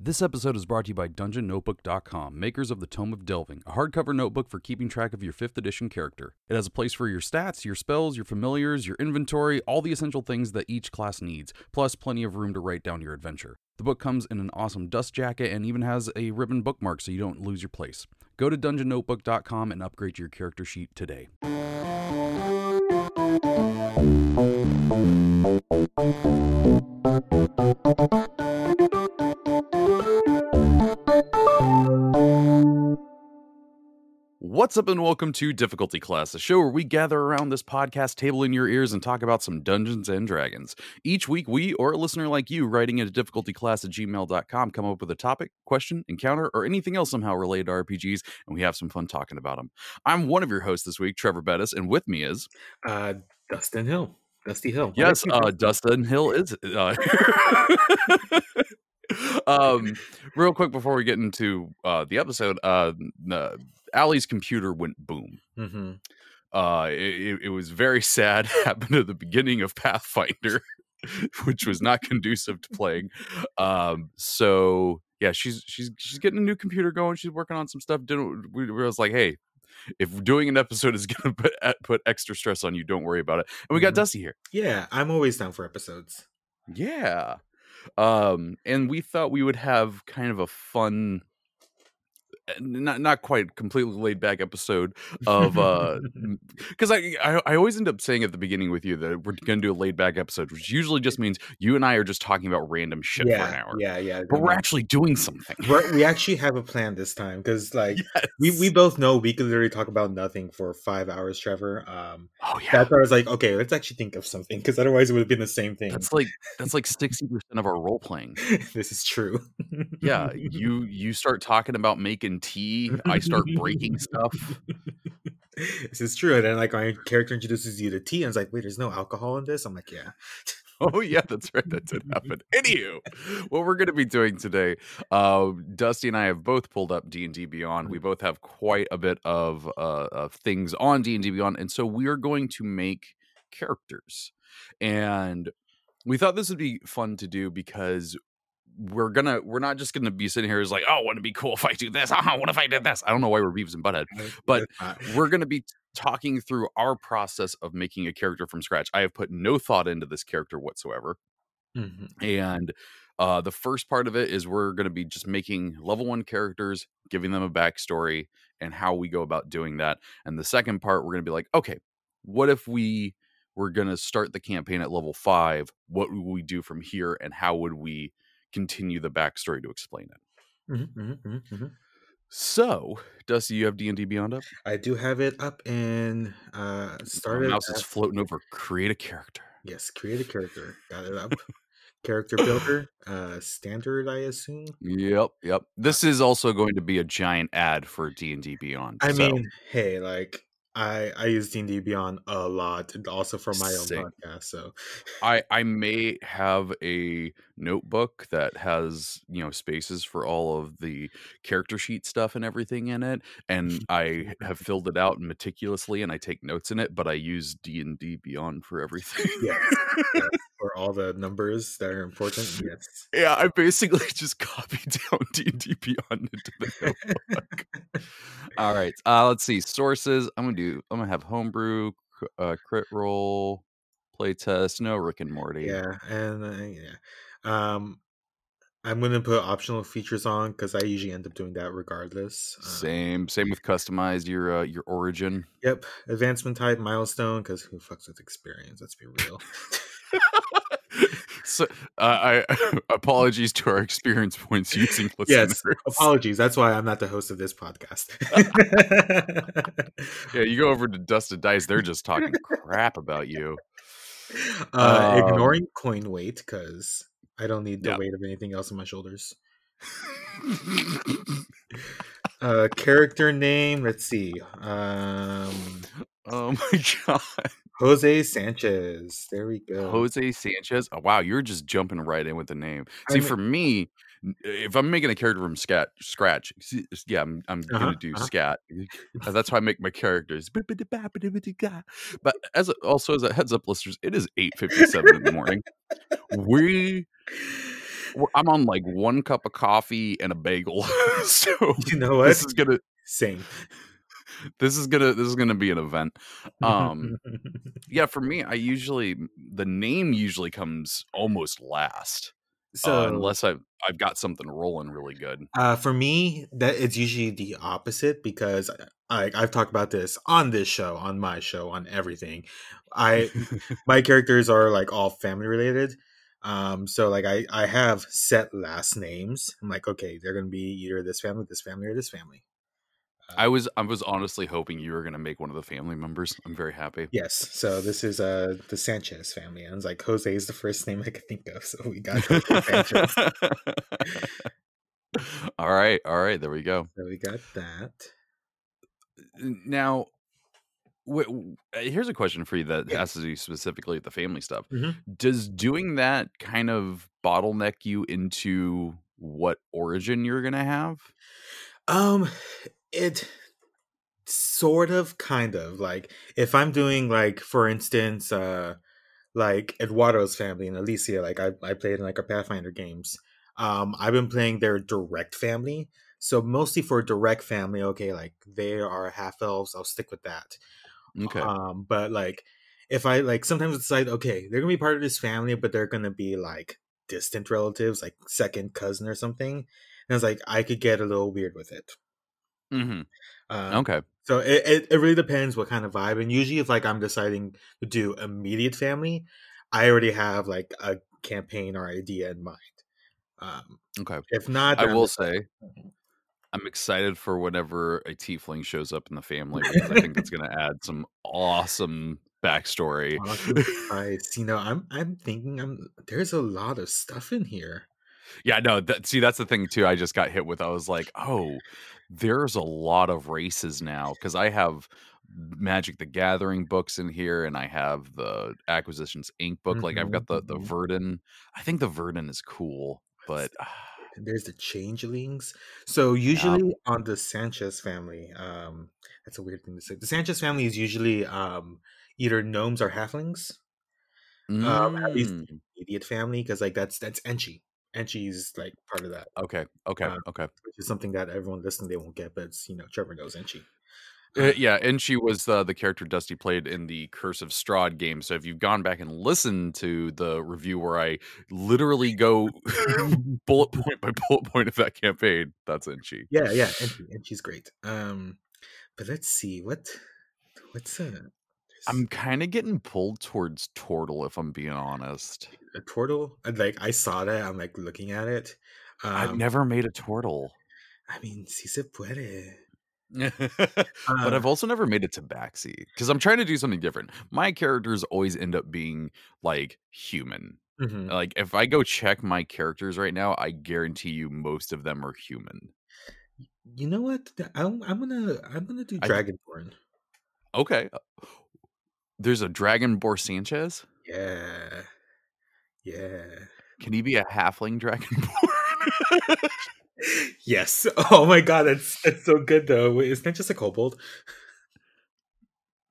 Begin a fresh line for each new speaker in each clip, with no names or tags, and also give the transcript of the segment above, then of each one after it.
This episode is brought to you by DungeonNotebook.com, makers of the Tome of Delving, a hardcover notebook for keeping track of your 5th edition character. It has a place for your stats, your spells, your familiars, your inventory, all the essential things that each class needs, plus plenty of room to write down your adventure. The book comes in an awesome dust jacket and even has a ribbon bookmark so you don't lose your place. Go to DungeonNotebook.com and upgrade your character sheet today. What's up, and welcome to Difficulty Class, a show where we gather around this podcast table in your ears and talk about some Dungeons and Dragons. Each week, we or a listener like you writing into difficultyclass at gmail.com come up with a topic, question, encounter, or anything else somehow related to RPGs, and we have some fun talking about them. I'm one of your hosts this week, Trevor Bettis, and with me is.
Uh, Dustin Hill. Dusty Hill.
Yes, uh, Dustin Hill is. Uh, um, real quick before we get into uh, the episode, uh, uh, Allie's computer went boom.
Mm-hmm.
Uh, it, it was very sad. Happened at the beginning of Pathfinder, which was not conducive to playing. Um, so yeah, she's she's she's getting a new computer going. She's working on some stuff. Didn't we, we was like, hey, if doing an episode is going to put put extra stress on you, don't worry about it. And we got
Mhm.
Dusty here.
Yeah, I'm always down for episodes.
Yeah. Um, and we thought we would have kind of a fun uh, not not quite completely laid back episode of uh because I, I I always end up saying at the beginning with you that we're gonna do a laid back episode, which usually just means you and I are just talking about random shit
yeah,
for an hour.
yeah, yeah.
But we're actually doing something.
We're, we actually have a plan this time because, like, we, we both know we could literally talk about nothing for five hours, Trevor. Um,
oh yeah.
that's why I was like, okay, let's actually think of something because otherwise it would have been the same thing.
That's like that's like sixty percent of our role playing.
this is true.
Yeah, you you start talking about making tea, I start breaking stuff.
this is true. And then, like, my character introduces you to tea, and it's like, wait, there's no alcohol in this. I'm like, yeah.
Oh yeah, that's right. That did happen. Anywho, what we're going to be doing today, uh, Dusty and I have both pulled up D and D Beyond. We both have quite a bit of uh, of things on D and D Beyond, and so we are going to make characters. And we thought this would be fun to do because we're gonna we're not just gonna be sitting here as like, oh, wouldn't it be cool if I do this? Oh, what if I did this? I don't know why we're Beavis and Butthead But we're to be talking through our process of making a character from scratch. I have put no thought into this character whatsoever.
Mhm.
And uh, the first part of it is we're going to be just making level one characters, giving them a backstory, and how we go about doing that. And the second part, we're going to be like, okay, what if we were going to start the campaign at level five? What would we do from here? And how would we continue the backstory to explain it?
Mhm, mhm, mhm, mhm.
So, Dusty, you have D and D Beyond up.
I do have it up and uh
My
started.
mouse is floating over. Create a character.
yes, create a character. Got it up. character builder, uh standard, I assume.
Yep, yep. This is also going to be a giant ad for D and D Beyond.
I
so,
mean, hey, like I I use D and D Beyond a lot, and also for my own podcast. So
I I may have a notebook that has you know spaces for all of the character sheet stuff and everything in it, and I have filled it out meticulously, and I take notes in it. But I use D and D Beyond for everything.
Yes, yes, for all the numbers that are important. Yes.
yeah, I basically just copy down D and D Beyond into the notebook. All right. Uh, let's see sources. I'm gonna do. I'm gonna have homebrew, uh, Crit Role, playtest. No Rick and Morty.
Yeah, and uh, yeah, um, I'm gonna put optional features on because I usually end up doing that regardless. Uh,
Same. Same with customize your uh, your origin.
Yep, advancement type milestone because who fucks with experience? Let's be real.
so uh, I apologies to our experience points using
yes,
listeners.
apologies. That's why I'm not the host of this podcast.
Yeah, you go over to Dusted Dice. They're just talking crap about you.
uh,
Um,
ignoring coin weight because I don't need the
Yeah.
weight of anything else on my shoulders. Uh, character name. Let's see. Um,
oh my god.
Jose Sanchez. There we go.
Jose Sanchez. Oh, wow, you're just jumping right in with the name.
I
See,
mean-
for me, if I'm making a character from scat scratch, yeah, I'm, I'm
Uh-huh,
gonna do
uh-huh.
scat. That's how I make my characters. But as a, also as a heads up, listeners, it is 8:57 in the morning. We I'm on like one cup of coffee and a bagel. so
You know what?
this is gonna
Same.
This is gonna this is gonna be an event. Um yeah, for me, I usually the name usually comes almost last.
so
uh, unless I've I've got something rolling really good.
Uh, for me, that it's usually the opposite because I, I've talked about this on this show, on my show, on everything. I my characters are like all family related. Um, so like I I have set last names. I'm like, okay, they're gonna be either this family, this family, or this family.
I was I was honestly hoping you were gonna make one of the family members. I'm very happy.
Yes. So this is uh the Sanchez family. And I was like, Jose is the first name I could think of. So we got Jose Sanchez.
all right, all right, there we go.
So we got that.
Now, w- uh, here's a question for you that
Yeah.
has to do specifically with the family stuff.
Mhm.
Does doing that kind of bottleneck you into what origin you're gonna have?
Um, it sort of, kind of like if I'm doing like, for instance, uh, like Eduardo's family and Alicia, like I I played in like a Pathfinder games. Um, I've been playing their direct family, so mostly for direct family. Okay, like they are half elves. I'll stick with that.
Okay.
Um, but like if I like sometimes decide, okay, they're gonna be part of this family, but they're gonna be like distant relatives, like second cousin or something. And it's like I could get a little weird with it.
Hmm
Um,
Okay.
so it, it, it really depends what kind of vibe. And usually, if like I'm deciding to do immediate family, I already have like a campaign or idea in mind. Um,
Okay.
if not,
I will say I'm excited for whenever a tiefling shows up in the family because I think it's going to add some awesome backstory.
Awesome surprise. You know, I'm I'm thinking I'm there's a lot of stuff in here.
yeah, no, that, see, that's the thing too. I just got hit with. I was like, oh, there's a lot of races now because I have Magic the Gathering books in here, and I have the Acquisitions Inc. book. Like I've got the the
Mhm, mhm.
Verdan. I think the Verdan is cool, but
And there's the changelings. So usually on the Sanchez family, um, that's a weird thing to say. The Sanchez family is usually um either gnomes or halflings. Um, at least
Mm,
the immediate family, because like that's that's Enchi. Enchi's like part of that,
okay, okay,
uh,
okay.
which is something that everyone listening they won't get, but it's you know Trevor knows Enchi.
Uh, yeah, and she was uh, the character Dusty played in the Curse of Strahd game. So if you've gone back and listened to the review where I literally go bullet point by bullet point of that campaign, that's Inchi.
Yeah, yeah, Enchi. Enchi's great. Um, but let's see what what's uh
I'm kind of getting pulled towards Tortle, if I'm being honest.
a turtle. and, Like I saw that, I'm like looking at it.
I've
Um,
never made a Tortle,
I mean, si se puede.
but
Uh,
I've also never made it to Tabaxi because I'm trying to do something different. My characters always end up being like human.
mhm.
Like if I go check my characters right now, I guarantee you most of them are human.
You know what? I'm, I'm gonna I'm gonna do
I-
Dragonborn.
Okay. There's a Dragon Dragonborn Sanchez.
Yeah, yeah.
Can he be a halfling Dragonborn?
yes. Oh my god, that's that's so good though. Wait, isn't that just a kobold?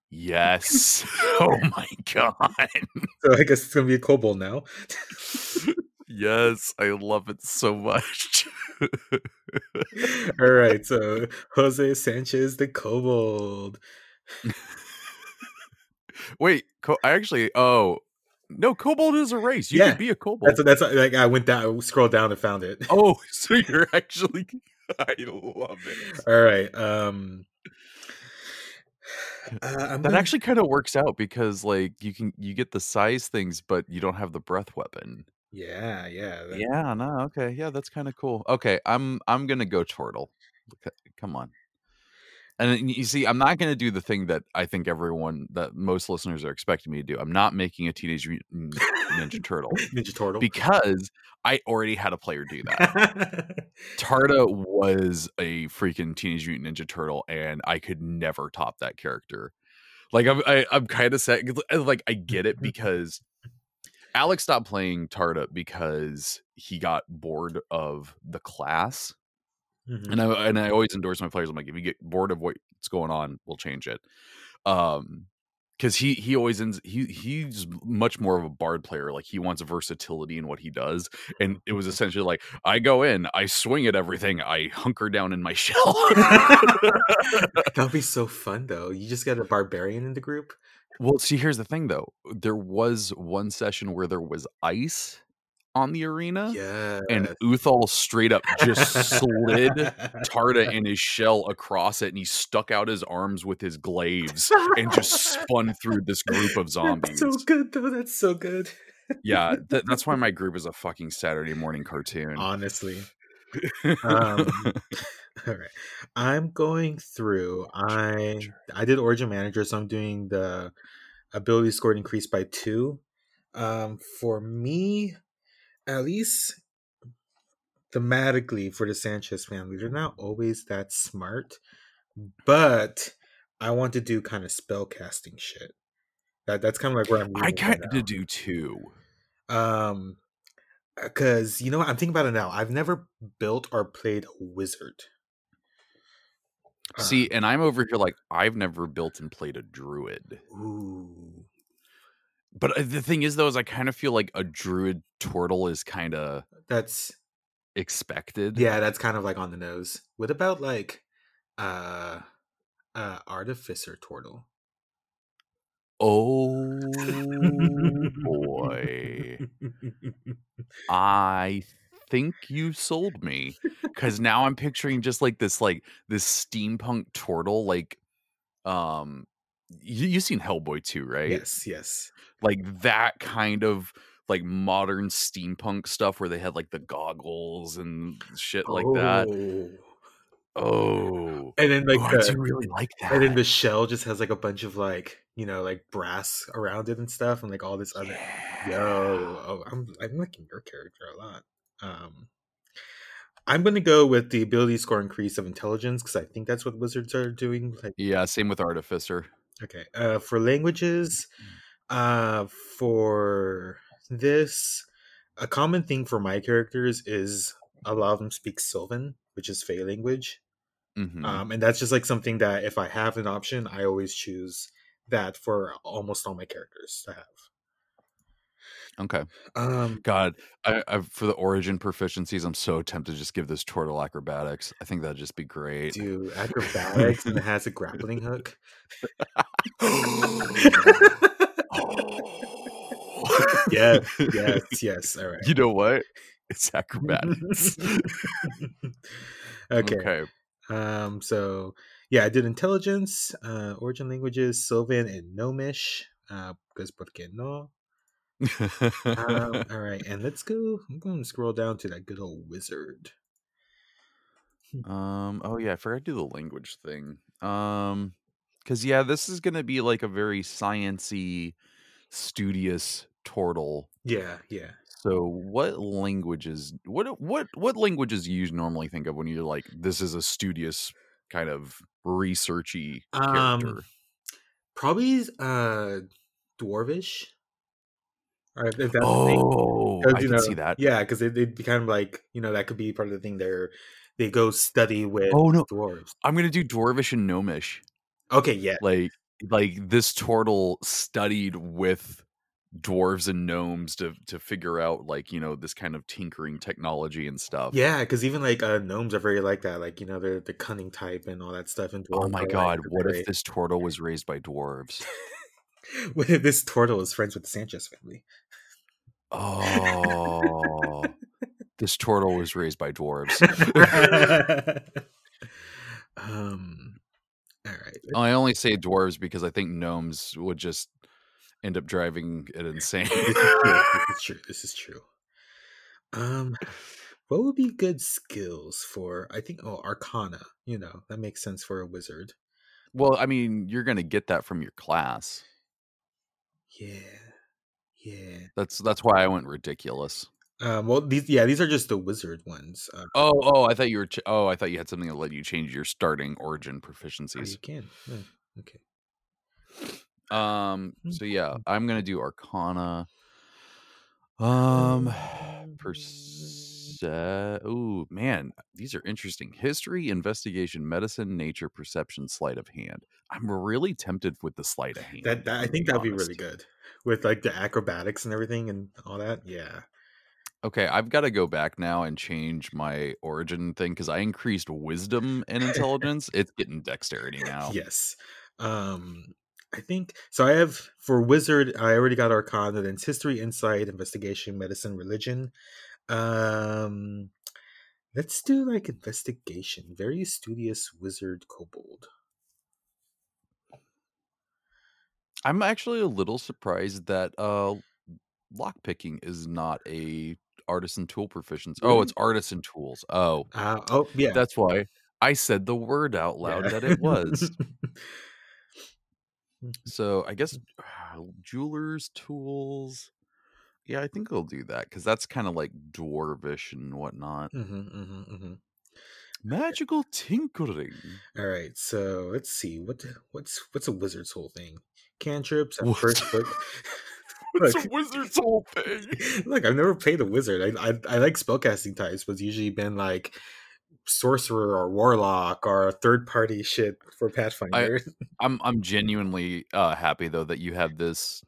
yes. Oh my god.
So I guess it's gonna be a kobold now.
yes, I love it so much.
All right, so Jose Sanchez the kobold.
Wait, co- I actually oh no, kobold is a race. You
Yeah,
could be a kobold.
That's that's like I went down, scrolled down and found it.
oh, so you're actually I love it.
All right. Um. Uh,
That
gonna-
actually kind of works out because like you can you get the size things, but you don't have the breath weapon.
Yeah, yeah. that-
Yeah, no, okay, yeah, that's kind of cool. Okay, I'm I'm gonna go turtle. Come on. And you see, I'm not gonna do the thing that I think everyone that most listeners are expecting me to do. I'm not making a Teenage Mutant Ninja Turtle
Ninja Turtle.
because I already had a player do that. Tarda was a freaking Teenage Mutant Ninja Turtle, and I could never top that character. Like I'm, I, I'm kind of sad. Like I get it because Alex stopped playing Tarda because he got bored of the class,
Mhm.
and I and I always endorse my players. I'm like, if you get bored of what's going on, we'll change it. Um, because he he always ends he he's much more of a bard player like he wants versatility in what he does and it was essentially like i go in i swing at everything i hunker down in my shell
That'd be so fun though. You just got a barbarian in the group.
well see here's the thing though there was one session where there was ice on the arena
Yeah.
and uthal straight up just slid tarda in his shell across it and he stuck out his arms with his glaives and just spun through this group of zombies
That's so good though. That's so good.
yeah th- that's why my group is a fucking saturday morning cartoon
Honestly. Um, all right. I'm going through. I I did Origin Manager, so I'm doing the ability score increased by two. Um, for me, at least thematically for the Sanchez family, they're not always that smart, but I want to do kind of spell casting shit. That that's kind of like where I'm.
i kind
right
of do too.
Um, because you know what I'm thinking about it now. I've never built or played a wizard.
see and i'm over here like i've never built and played a druid
ooh,
but uh, the thing is though is i kind of feel like a druid turtle is kind of
that's
expected
yeah, that's kind of like on the nose. What about like uh uh artificer turtle?
oh boy I think you sold me because now I'm picturing just like this, like this steampunk turtle, like um, you you seen Hellboy too, right?
yes, yes.
Like that kind of like modern steampunk stuff where they had like the goggles and shit like that.
Oh.
Oh,
And then like
oh, I
the,
do really like that.
and then the shell just has like a bunch of like you know like brass around it and stuff and like all this other Yo, oh, I'm I'm liking your character a lot. Um, I'm gonna go with the ability score increase of intelligence because I think that's what wizards are doing. Like,
yeah, same with Artificer.
Okay, uh, for languages, uh, for this, a common thing for my characters is a lot of them speak Sylvan, which is Fey language.
Mhm.
Um, and that's just like something that if I have an option, I always choose that for almost all my characters to have.
okay.
Um,
God, I, I for the origin proficiencies, I'm so tempted to just give this turtle acrobatics. I think that'd just be great.
do acrobatics and it has a grappling hook. yes, yes, yes. All right.
You know what? It's acrobatics.
okay.
okay.
Um. So yeah, I did intelligence, uh, origin languages, Sylvan, and Gnomish. Uh, because porque no. Um, all right, and let's go. I'm going to scroll down to that good old wizard.
um. Oh yeah, I forgot to do the language thing. Um. Because yeah, this is gonna be like a very sciency, studious turtle.
Yeah, yeah.
So, what languages? What what what languages do you normally think of when you're like, this is a studious kind of researchy
Um,
character?
Probably uh, dwarvish. If that's the thing.
oh, I
you
can
know,
see that.
Yeah, because they they'd be kind of like you know that could be part of the thing. There, they go study with
Oh no,
dwarves.
I'm gonna do dwarvish and gnomish.
Okay, yeah,
Like like this turtle studied with dwarves and gnomes to to figure out like you know this kind of tinkering technology and stuff.
yeah, because even like uh, gnomes are very like that. Like you know they're the cunning type and all that stuff. And
Oh my
are, like,
god, what if this turtle was raised by dwarves?
what if this turtle is friends with the Sanchez family?
Oh, this turtle was raised by dwarves.
um, all right.
I only say dwarves because I think gnomes would just end up driving it insane.
This is true. This is true. This is true. Um, what would be good skills for? I think oh, Arcana. You know that makes sense for a wizard.
well, I mean, you're gonna get that from your class.
Yeah, yeah.
That's that's why I went ridiculous.
Um, well, these yeah, these are just the wizard ones. Uh,
Oh, oh, I thought you were. Ch- oh, I thought you had something that let you change your starting origin
oh, you
proficiencies.
can. Yeah, okay.
Um. So yeah,
Mm-hmm.
I'm gonna do Arcana. Um, perception. Se- Ooh, man, these are interesting. History, investigation, medicine, nature, perception, sleight of hand. I'm really tempted with the sleight of hand.
That, that I think that'd be really good with like the acrobatics and everything and all that. Yeah.
Okay, I've got to go back now and change my origin thing because I increased wisdom and intelligence. It's getting dexterity now.
Yes. Um I think so I have for wizard I already got arcana then it's history, insight, investigation, medicine, religion. Um let's do like investigation. Very studious wizard kobold.
I'm actually a little surprised that uh lockpicking is not a artisan tool proficiency. Oh, it's artisan tools. Oh,
Uh oh yeah.
that's why I said the word out loud
yeah.
that it was. So I guess jewelers tools. Yeah, I think I'll do that because that's kind of like dwarvish and whatnot.
Mhm, mhm, mhm.
Magical tinkering.
All right, so let's see what what's what's a wizard's whole thing. Cantrips at
What?
first book. Look.
a wizard's whole thing?
Look, I've never played a wizard. I I, I like spellcasting types, but it's usually been like sorcerer or warlock or third party shit for Pathfinder.
I'm I'm genuinely uh, happy though that you have this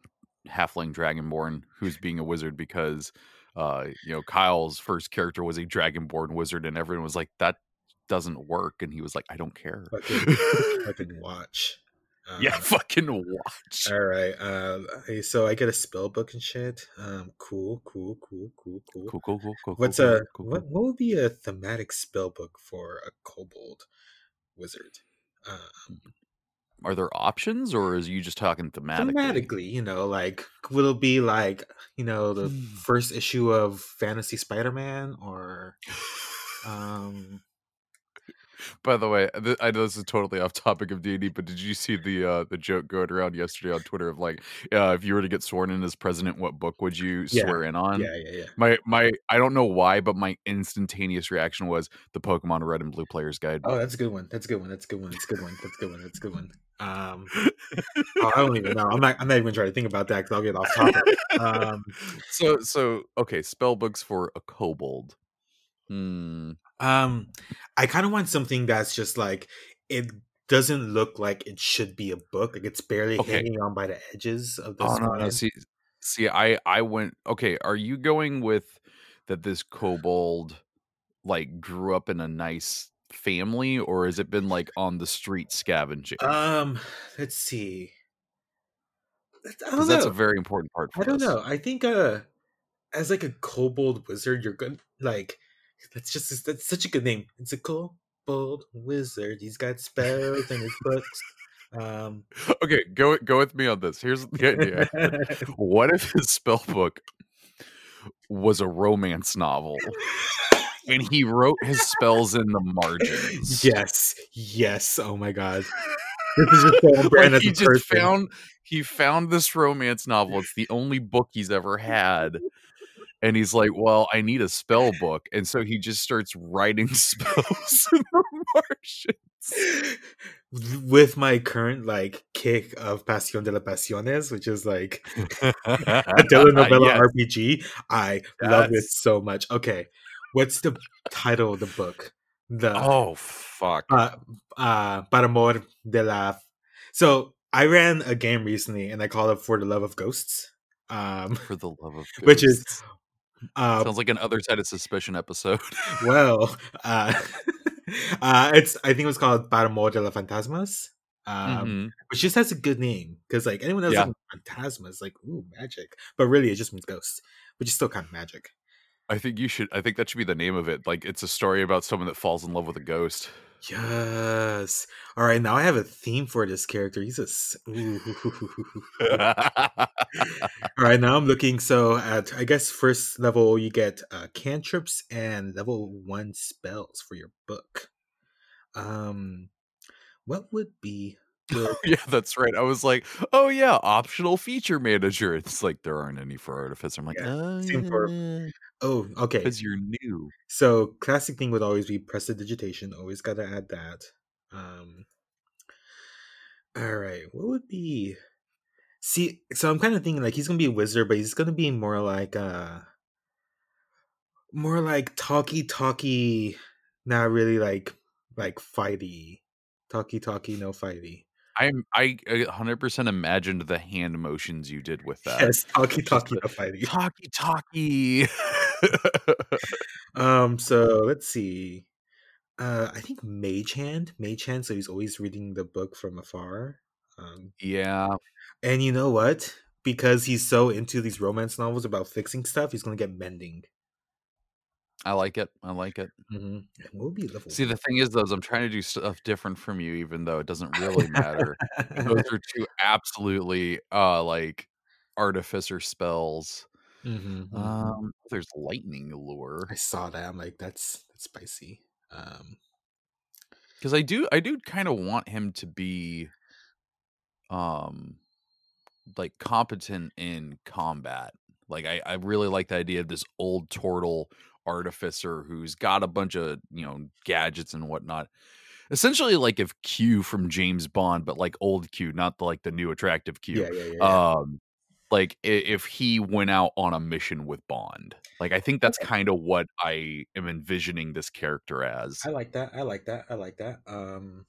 halfling dragonborn who's being a wizard because uh, you know Kyle's first character was a dragonborn wizard and everyone was like that doesn't work and he was like I don't care.
fucking fucking watch. Um,
yeah, fucking watch.
All right. Uh, so I get a spell book and shit. Um, cool, cool, cool, cool, cool.
Cool, cool, cool, cool.
What's
cool,
a
cool,
what? What would be a thematic spell book for a kobold wizard? Um,
Are there options or is you just talking thematically?
thematically, you know, like will it be like you know the
Hmm.
first issue of Fantasy Spider-Man or um
By the way, th- I know this is totally off topic of D and D, but did you see the uh, the joke going around yesterday on Twitter of like, uh, if you were to get sworn in as president, what book would you
Yeah.
swear in on?
yeah yeah yeah
My my, I don't know why, but my instantaneous reaction was the Pokemon Red and Blue Player's Guide.
oh that's a good one that's a good one that's a good one that's a good one that's a good one that's a good one um oh, I don't even know I'm not I'm not even trying to think about that because I'll get off topic um
So so okay, spell books for a kobold. Hmm.
Um, I kind of want something that's just like it doesn't look like it should be a book. Like it's barely
Okay.
hanging on by the edges of the
Oh no, no, see, see, I I went. Okay, are you going with that? This kobold like grew up in a nice family, or has it been like on the street scavenging?
Um, let's see. I don't
Because that's a very important part for
I don't
this.
know. I think uh, as like a kobold wizard, you're good. Like that's just that's such a good name. It's a kobold wizard. He's got spells in his books. Um,
Okay, go go with me on this. Here's the idea. what if his spell book was a romance novel, and he wrote his spells in the margins?
yes, yes. Oh my god. This is just so brand
like he just
person.
found he found this romance novel. It's the only book he's ever had. And he's like, Well, I need a spell book. And so he just starts writing spells in the margins.
with my current like kick of Pasión de las Pasiones, which is like a telenovela
Yes,
RPG. I love it so much. Okay, what's the title of the book? The
Oh fuck.
uh, uh, Para amor de la. So I ran a game recently, and I called it For the Love of Ghosts. Um,
For the love of
which is
ghosts.
Uh,
Sounds like an other side of suspicion episode.
well, uh, uh, it's I think it was called Para amor de la Fantasmas. Um,
Mhm.
which just has a good name because like anyone else
Yeah.
like phantasmas like ooh magic but really it just means ghosts which is still kind of magic
I think you should I think that should be the name of it. Like it's a story about someone that falls in love with a ghost.
Yes all right now i have a theme for this character he's a. all right now i'm looking so at i guess first level you get uh cantrips and level one spells for your book um what would be
yeah, that's right. I was like, oh yeah, optional feature manager. It's like there aren't any for artificer. I'm like,
Yeah,
oh
for- oh okay
because you're new.
So classic thing would always be prestidigitation. Always got to add that. Um, all right, what would be? See, so I'm kind of thinking like he's gonna be a wizard, but he's gonna be more like uh more like talky talky, not really like like fighty. Talky talky, no fighty.
I'm I 100% imagined the hand motions you did with that.
Yes, talky
Just
talky,
the
no fighty.
talky talky.
Um, so let's see. Uh, I think Mage Hand, Mage Hand. So he's always reading the book from afar. Um,
yeah.
and you know what? Because he's so into these romance novels about fixing stuff, he's gonna get mending.
I like it. I like it.
Mm-hmm. We'll be level.
See, the thing is, though, is I'm trying to do stuff different from you, even though it doesn't really matter. Those are two absolutely uh like artificer spells.
Mhm, mhm.
Um, there's lightning lure
I saw that. I'm like, that's that's spicy. Um,
because I do I do kind of want him to be um like competent in combat. Like I I really like the idea of this old turtle artificer who's got a bunch of you know gadgets and whatnot. Essentially, like if Q from James Bond, but like old Q, not the, like the new attractive Q.
yeah, yeah, yeah.
um like if he went out on a mission with bond like i think that's
Okay.
kind of what i am envisioning this character as
I like that. I like that. I like that. Um,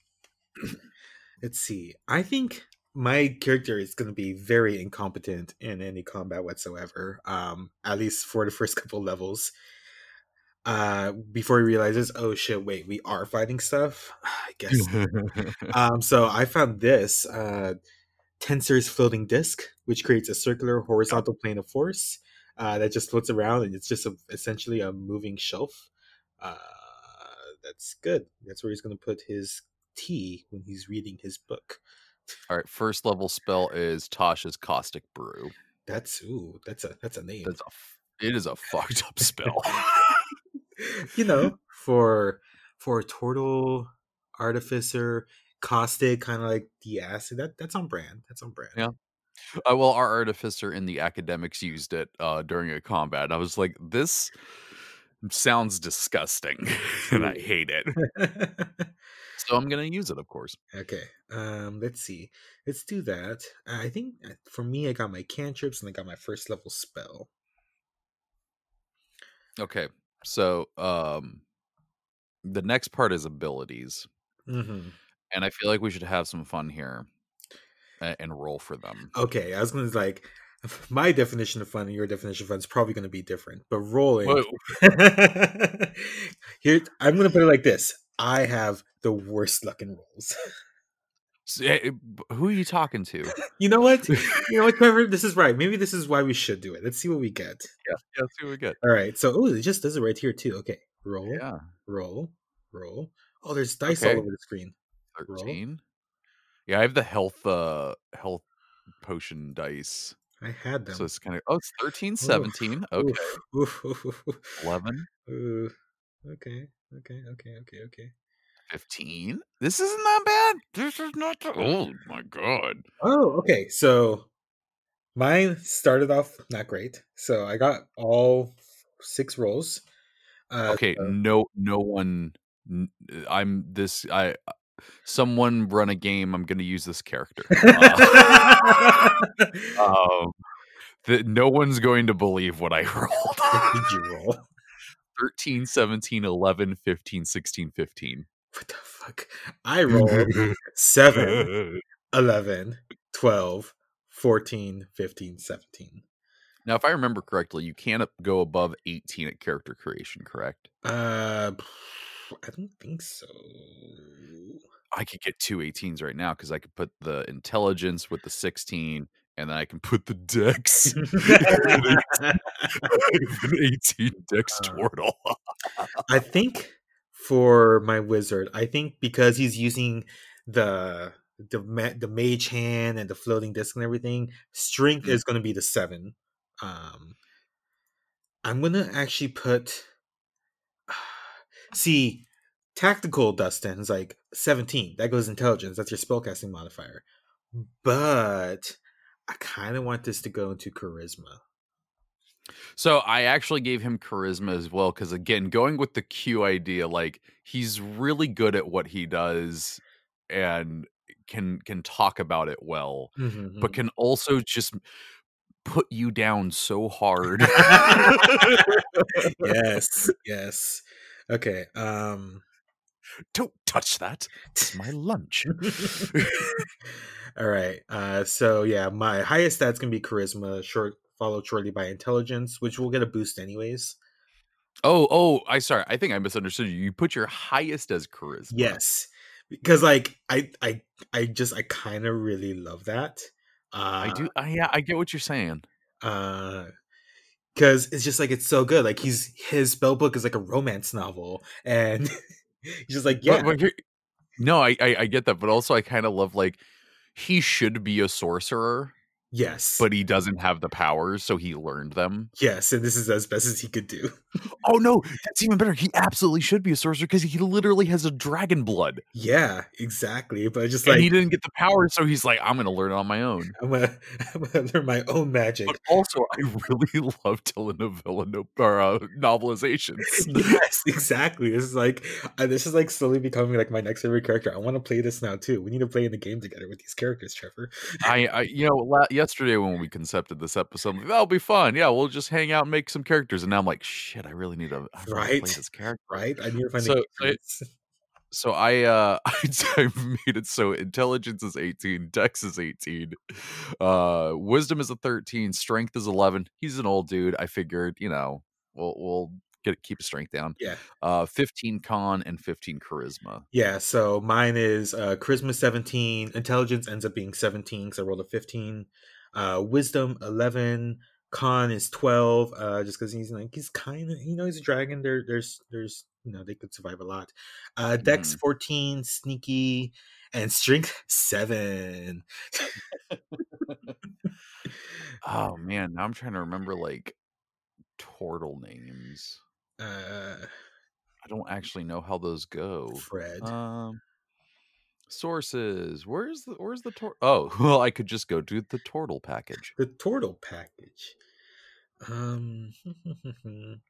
let's see. I think my character is going to be very incompetent in any combat whatsoever. Um, at least for the first couple levels. Uh, before he realizes, oh shit, wait, we are fighting stuff. I guess. um, so I found this uh, Tenser's floating disk, which creates a circular horizontal plane of force uh, that just floats around, and it's just a, essentially a moving shelf. Uh, that's good. That's where he's going to put his tea when he's reading his book.
all right first level spell is tasha's caustic brew
That's ooh, that's a that's a name.
that's a it is a fucked up spell
you know, for for a turtle artificer, caustic, kind of like the acid. That that's on brand. That's on brand.
Yeah. uh, well our artificer in the academics used it uh during a combat i was like this sounds disgusting and i hate it so i'm gonna use it of course
Okay. Um, let's see. Let's do that. I think uh, for me, I got my cantrips and I got my first level spell.
Okay. So um the next part is abilities.
Mm-hmm.
And I feel like we should have some fun here and, and roll for them.
Okay, I was gonna like my definition of fun and your definition of fun is probably gonna be different, but rolling. Here, I'm gonna put it like this: I have the worst luck in rolls.
Eh, eh, Who are you talking to?
you know what? You know what, Trevor? This is right. Maybe this is why we should do it. Let's see what we get.
yeah, let's see what we get.
All right. So, oh, it just does it right here too. Okay, roll,
Yeah.
roll, roll. Oh, there's dice
Okay.
all over the screen. Roll.
13. Yeah, I have the health uh health potion dice.
I had them.
So it's kind of oh it's 13,
Oof,
17. Okay.
Oof, oof,
11,
oof. Okay. Okay. Okay. Okay. Okay.
15. This isn't that bad. This is not that Oh my god.
Oh, okay. So mine started off not great. So I got all six rolls. Uh,
Okay,
so-
no no one I'm this I someone run a game I'm going to use this character. Uh, um that no one's going to believe what I rolled.
did you roll?
13, 17, 11, 15, 16, 15.
What the fuck? I rolled 7, 11, 12, 14, 15, 17.
Now, if I remember correctly, you can't go above 18 at character creation, correct?
Uh, I don't think so.
I could get two 18s right now because I could put the intelligence with the 16, and then I can put the dex. an 18 dex
Uh,
turtle.
I think for my wizard, I think because he's using the the ma- the mage hand and the floating disc and everything, strength
Mhm.
is going to be the seven. Um, I'm gonna actually put. See, tactical Dustin is like 17. That goes intelligence. That's your spellcasting modifier. But I kind of want this to go into charisma.
So I actually gave him charisma as well because again, going with the Q idea, like he's really good at what he does and can can talk about it well,
Mm-hmm.
but can also just put you down so hard.
yes, yes. Okay. Um
Don't touch that. It's my lunch.
All right. Uh so yeah, my highest stats gonna be charisma, short followed shortly by intelligence, which will get a boost anyways.
oh, oh, I sorry. I think I misunderstood you. You put your highest as charisma.
Yes. Because like I I I just I kind of really love that. Uh
I do. I, yeah, I get what you're saying.
uh because it's just like it's so good like he's his spell book is like a romance novel and he's just like yeah
but here- no, I, I I get that, but also I kind of love like he should be a sorcerer,
yes
but he doesn't have the powers, so he learned them.
yes and this is as best as he could do
Oh no, that's even better. He absolutely should be a sorcerer because he literally has a dragon blood,
yeah exactly but just
and
like
he didn't get the powers, so he's like, I'm gonna learn it on my own.
I'm gonna, I'm gonna learn my own magic
But also, I really love telenovela no, or, uh, novelizations.
yes exactly this is like uh, this is like slowly becoming like my next favorite character i want to play this now too we need to play in the game together with these characters trevor
I, I, you know, la- yesterday when we concepted this episode, like, that'll be fun. Yeah, we'll just hang out and make some characters. And now I'm like, shit, I really need to, I
Right.
play this character.
right i need to find
So,
a
so I, uh, I've made it so intelligence is 18, dex is 18, uh, wisdom is a 13, strength is 11. He's an old dude. I figured, you know, we'll, we'll get keep his strength down.
yeah
Uh, 15 con and 15 charisma.
Yeah, so mine is uh charisma 17, intelligence ends up being 17 because I rolled a 15. Uh wisdom 11, con is 12, uh just because he's like he's kind of you know he's a dragon. There there's there's you know they could survive a lot. Uh dex 14, sneaky, and strength 7.
Oh man, now I'm trying to remember like turtle names.
Uh
I don't actually know how those go.
Fred.
Um, sources. Where's the where's the tor? Oh, well, I could just go do the turtle package.
the turtle package. Um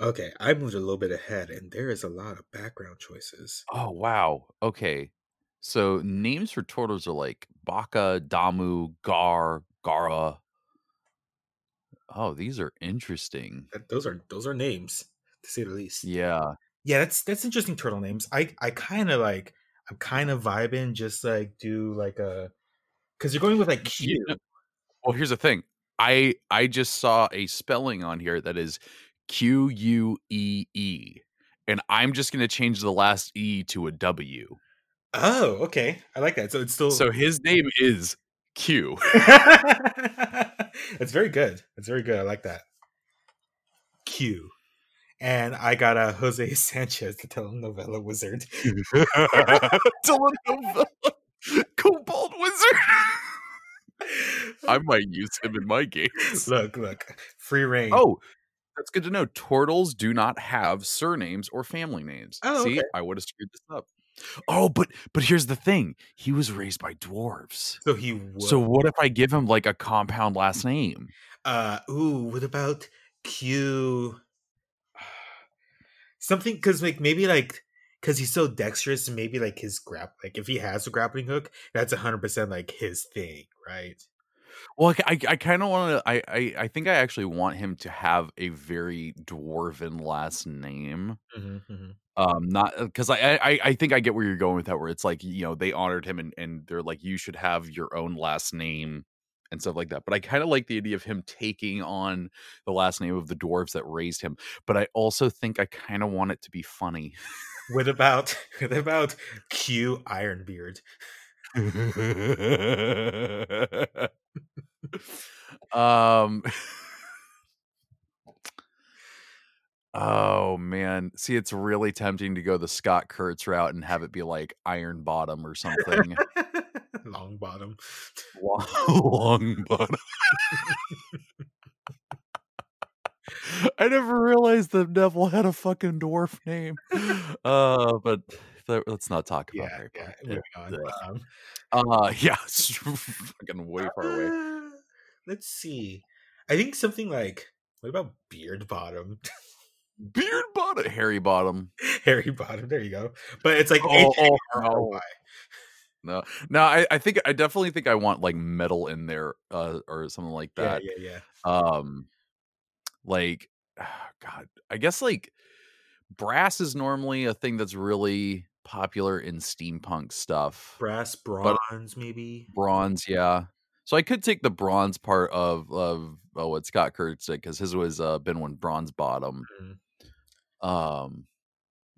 Okay, I moved a little bit ahead and there is a lot of background choices.
Oh wow. Okay. So names for turtles are like Baka, Damu, Gar, Gara. Oh, these are interesting.
That, those are those are names to say the least.
Yeah.
Yeah, that's that's interesting turtle names. I I kind of like I'm kind of vibing just like do like uh, a because you're going with like
You
Q.
know- well, here's the thing. I I just saw a spelling on here that is Q U E E, and I'm just going to change the last E to a W.
Oh, okay, I like that. So it's still
So his name is Q.
it's very good. It's very good. I like that. Q. And I got a Jose Sanchez, the telenovela wizard.
Telenovela. Kobold Wizard. I might use him in my games.
look, look, free reign.
Oh, that's good to know. Turtles do not have surnames or family names.
Oh,
See,
okay.
I would have screwed this up. Oh, but but here's the thing. He was raised by dwarves.
so he would.
So what if I give him like a compound last name?
Uh, ooh, what about Q? Something because like maybe like because he's so dexterous, and maybe like his grap like if he has a grappling hook, that's hundred percent like his thing, right?
Well, I, I kind of want to. I, I I think I actually want him to have a very dwarven last name.
Mm-hmm,
um not because I, I i think i get where you're going with that where it's like you know they honored him and, and they're like you should have your own last name and stuff like that but i kind of like the idea of him taking on the last name of the dwarves that raised him but i also think i kind of want it to be funny
What about what about Q Ironbeard?
um oh man see it's really tempting to go the scott kurtz route and have it be like iron bottom or something
Long bottom.
long, long bottom. I never realized the devil had a fucking dwarf name. Uh, but th- let's not talk about
Yeah,
Harry
yeah.
Potter.
Moving on. Um,
Uh, yeah, it's fucking way far away.
uh, let's see. I think something like what about Beard Bottom?
Beard bottom, Harry bottom.
Harry Bottom. There you go. But it's like
Oh, oh,
H-A-R-R-Y.
no, no. I, I think I definitely think I want like metal in there, uh, or something like that.
yeah, yeah.
Um, like, God, I guess like brass is normally a thing that's really popular in steampunk stuff.
Brass, bronze, maybe.
Bronze, yeah. So I could take the bronze part of of uh, what Scott Kurtz said because his was uh, Binwin Bronzebottom.
Mhm.
Um,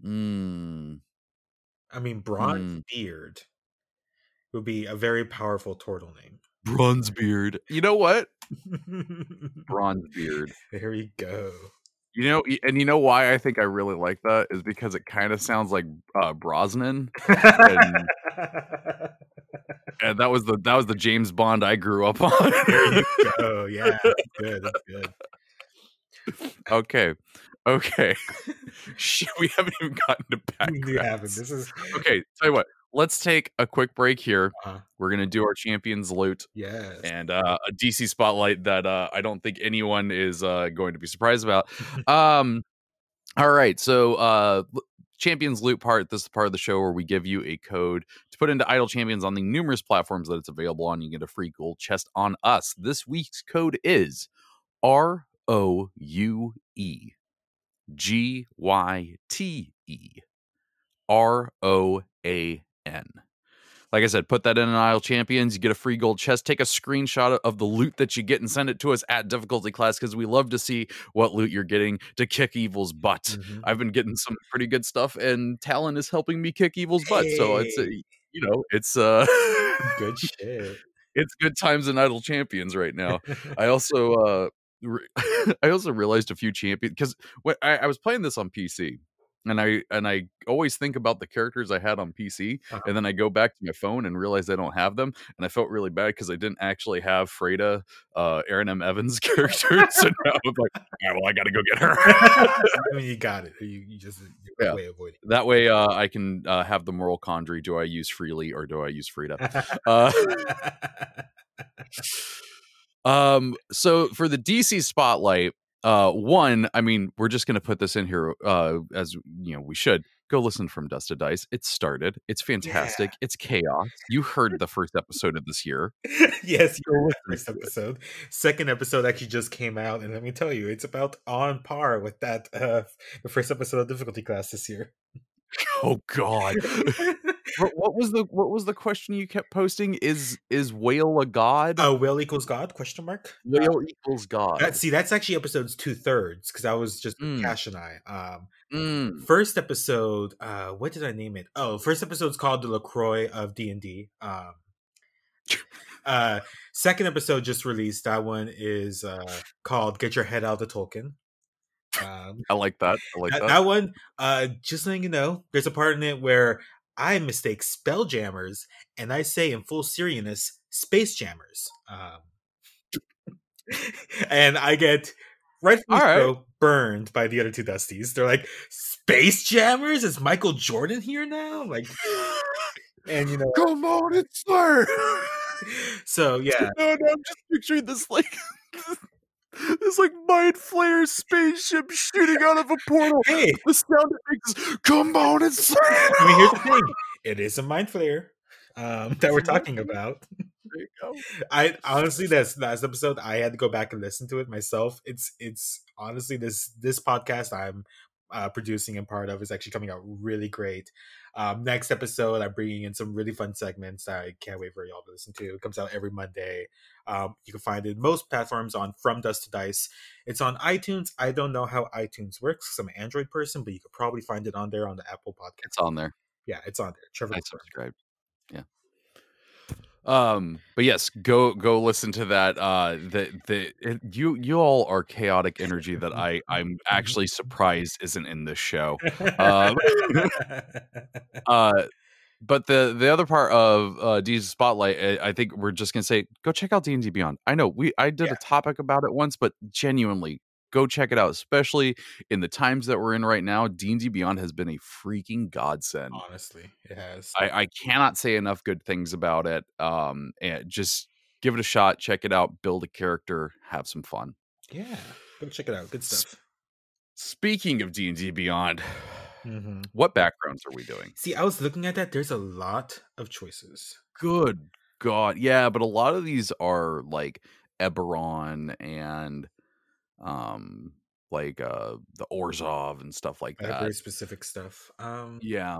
mm,
I mean, bronze
Hmm.
beard would be a very powerful turtle name.
bronze beard. You know what? Bronze beard.
there we go.
You know, and you know why I think I really like that is because it kind of sounds like uh, Brosnan, and, and that was the that was the James Bond I grew up on.
there you go. Yeah, that's good. That's good.
okay, okay. Shit, we haven't even gotten to back.
We haven't. This is
Okay, tell you what. Let's take a quick break here.
uh,
We're gonna do our champions loot
yes.
and uh, a DC spotlight that uh, I don't think anyone is uh, going to be surprised about. Um, all right, so uh, champions loot part. This is the part of the show where we give you a code to put into Idle Champions on the numerous platforms that it's available on. You get a free gold chest on us. This week's code is R O U E G Y T E R O A N. Like I said, put that in an Idle Champions. You get a free gold chest. Take a screenshot of the loot that you get and send it to us at difficulty class because we love to see what loot you're getting to kick evil's butt.
Mhm.
I've been getting some pretty good stuff, and Talon is helping me kick evil's butt. So it's
Hey.
you know it's uh
Good shit.
it's good times in Idle Champions right now. I also uh re- I also realized a few champions because when I, I was playing this on PC and I and I always think about the characters I had on PC
Uh-huh.
and then I go back to my phone and realize I don't have them and I felt really bad because I didn't actually have Freda, uh, Erin M. Evans character. so now I'm like, yeah, well, I got to go get her.
I mean, you got it. You, you just
Yeah.
way
that way, uh, I can uh, have the moral quandary: do I use freely or do I use Frida? Um, so for the DC spotlight, uh, one, I mean, we're just gonna put this in here, uh, as you know, we should go listen from Dust to Dice. It started. It's fantastic. It's chaos. You heard the first episode of this year.
yes, you
Go
heard the first episode. Second episode actually just came out, and let me tell you, it's about on par with that uh the first episode of difficulty class this year.
Oh God. what, what was the what was the question you kept posting? Is is whale a god?
uh, will equals God? Question mark.
whale equals god.
That, see, that's actually episodes two thirds because I was just
Mm.
Cash and I. Um,
Mm,
first episode, uh, what did I name it? Oh, first episode's called the Lacroix of D and D. Um, uh, second episode just released. That one is uh called "Get Your Head Out of Tolkien." Um,
I like that. I like
that,
that.
that one, uh, just letting you know, there's a part in it where I mistake Spelljammers, and I say in full seriousness, space jammers. Um, and I get rightfully
right.
so burned by the other two Dusties. They're like, space jammers? Is Michael Jordan here now? Like, and you know,
Come on, it's there.
so yeah,
No, no, I'm just picturing this like this like mind flayer spaceship shooting out of a portal.
hey,
The sound it makes come on, it's there.
I mean, here's the thing it is a mind flayer. Um, that we're
It's a mind
talking about.
There you go.
I honestly, this last episode, I had to go back and listen to it myself. It's it's honestly this this podcast I'm uh, producing and part of is actually coming out really great. Um, next episode, I'm bringing in some really fun segments that I can't wait for y'all to listen to. It comes out every Monday. Um, you can find it in most platforms on From Dust to Dice. It's on iTunes. I don't know how iTunes works because I'm an Android person, but you could probably find it on there on the Apple Podcast.
It's on there.
Yeah, it's on there. Trevor.
I subscribed. Yeah. Um, but yes, go go listen to that. Uh, the the it, you you all are chaotic energy that I I'm actually surprised isn't in this show. Um, uh but the the other part of uh D's spotlight I, I think we're just gonna say go check out d&d beyond i know we i did
Yeah.
a topic about it once but genuinely go check it out especially in the times that we're in right now d&d beyond has been a freaking godsend
Honestly, it has.
I, I cannot say enough good things about it um and just give it a shot check it out build a character have some fun
yeah, go check it out. Good stuff.
speaking of d&d beyond
Mhm.
What backgrounds are we doing?
See, I was looking at that. There's a lot of choices.
Good God. Yeah, but a lot of these are like Eberron and um like uh the Orzhov and stuff like that.
very specific stuff. Um,
Yeah.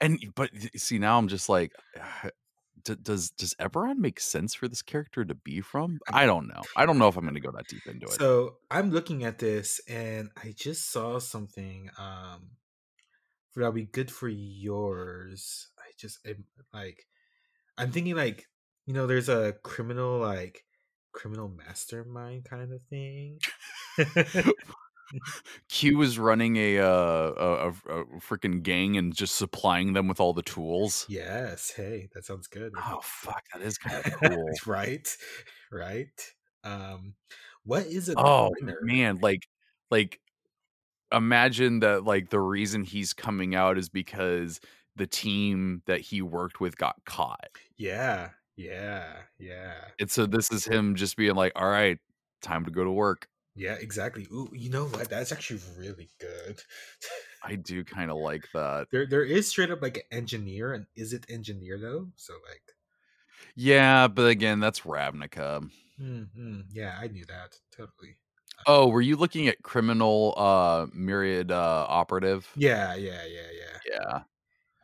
And but see now I'm just like d- does does Eberron make sense for this character to be from? I don't know. I don't know if I'm going to go that deep into it.
so I'm looking at this, and I just saw something. Um, that'll be good for yours. I just I'm, like, I'm thinking like, you know, there's a criminal like criminal mastermind kind of thing.
Q is running a uh a, a, a freaking gang and just supplying them with all the tools.
yes. Hey, that sounds good.
Oh fuck, that is kind of cool.
right, right. Um, what is it?
oh
winner?
man, like like imagine that like the reason he's coming out is because the team that he worked with got caught.
Yeah, yeah, yeah,
And so this is him just being like, "All right, time to go to work."
Yeah. Exactly. Ooh, you know what? That's actually really good.
I do kind of like that.
there, there is straight up like an engineer, and is it engineer though? So like,
Yeah, but again, that's Ravnica.
hmm yeah, I knew that totally.
Oh, were you looking at criminal uh myriad uh operative?
Yeah, yeah, yeah, yeah.
Yeah.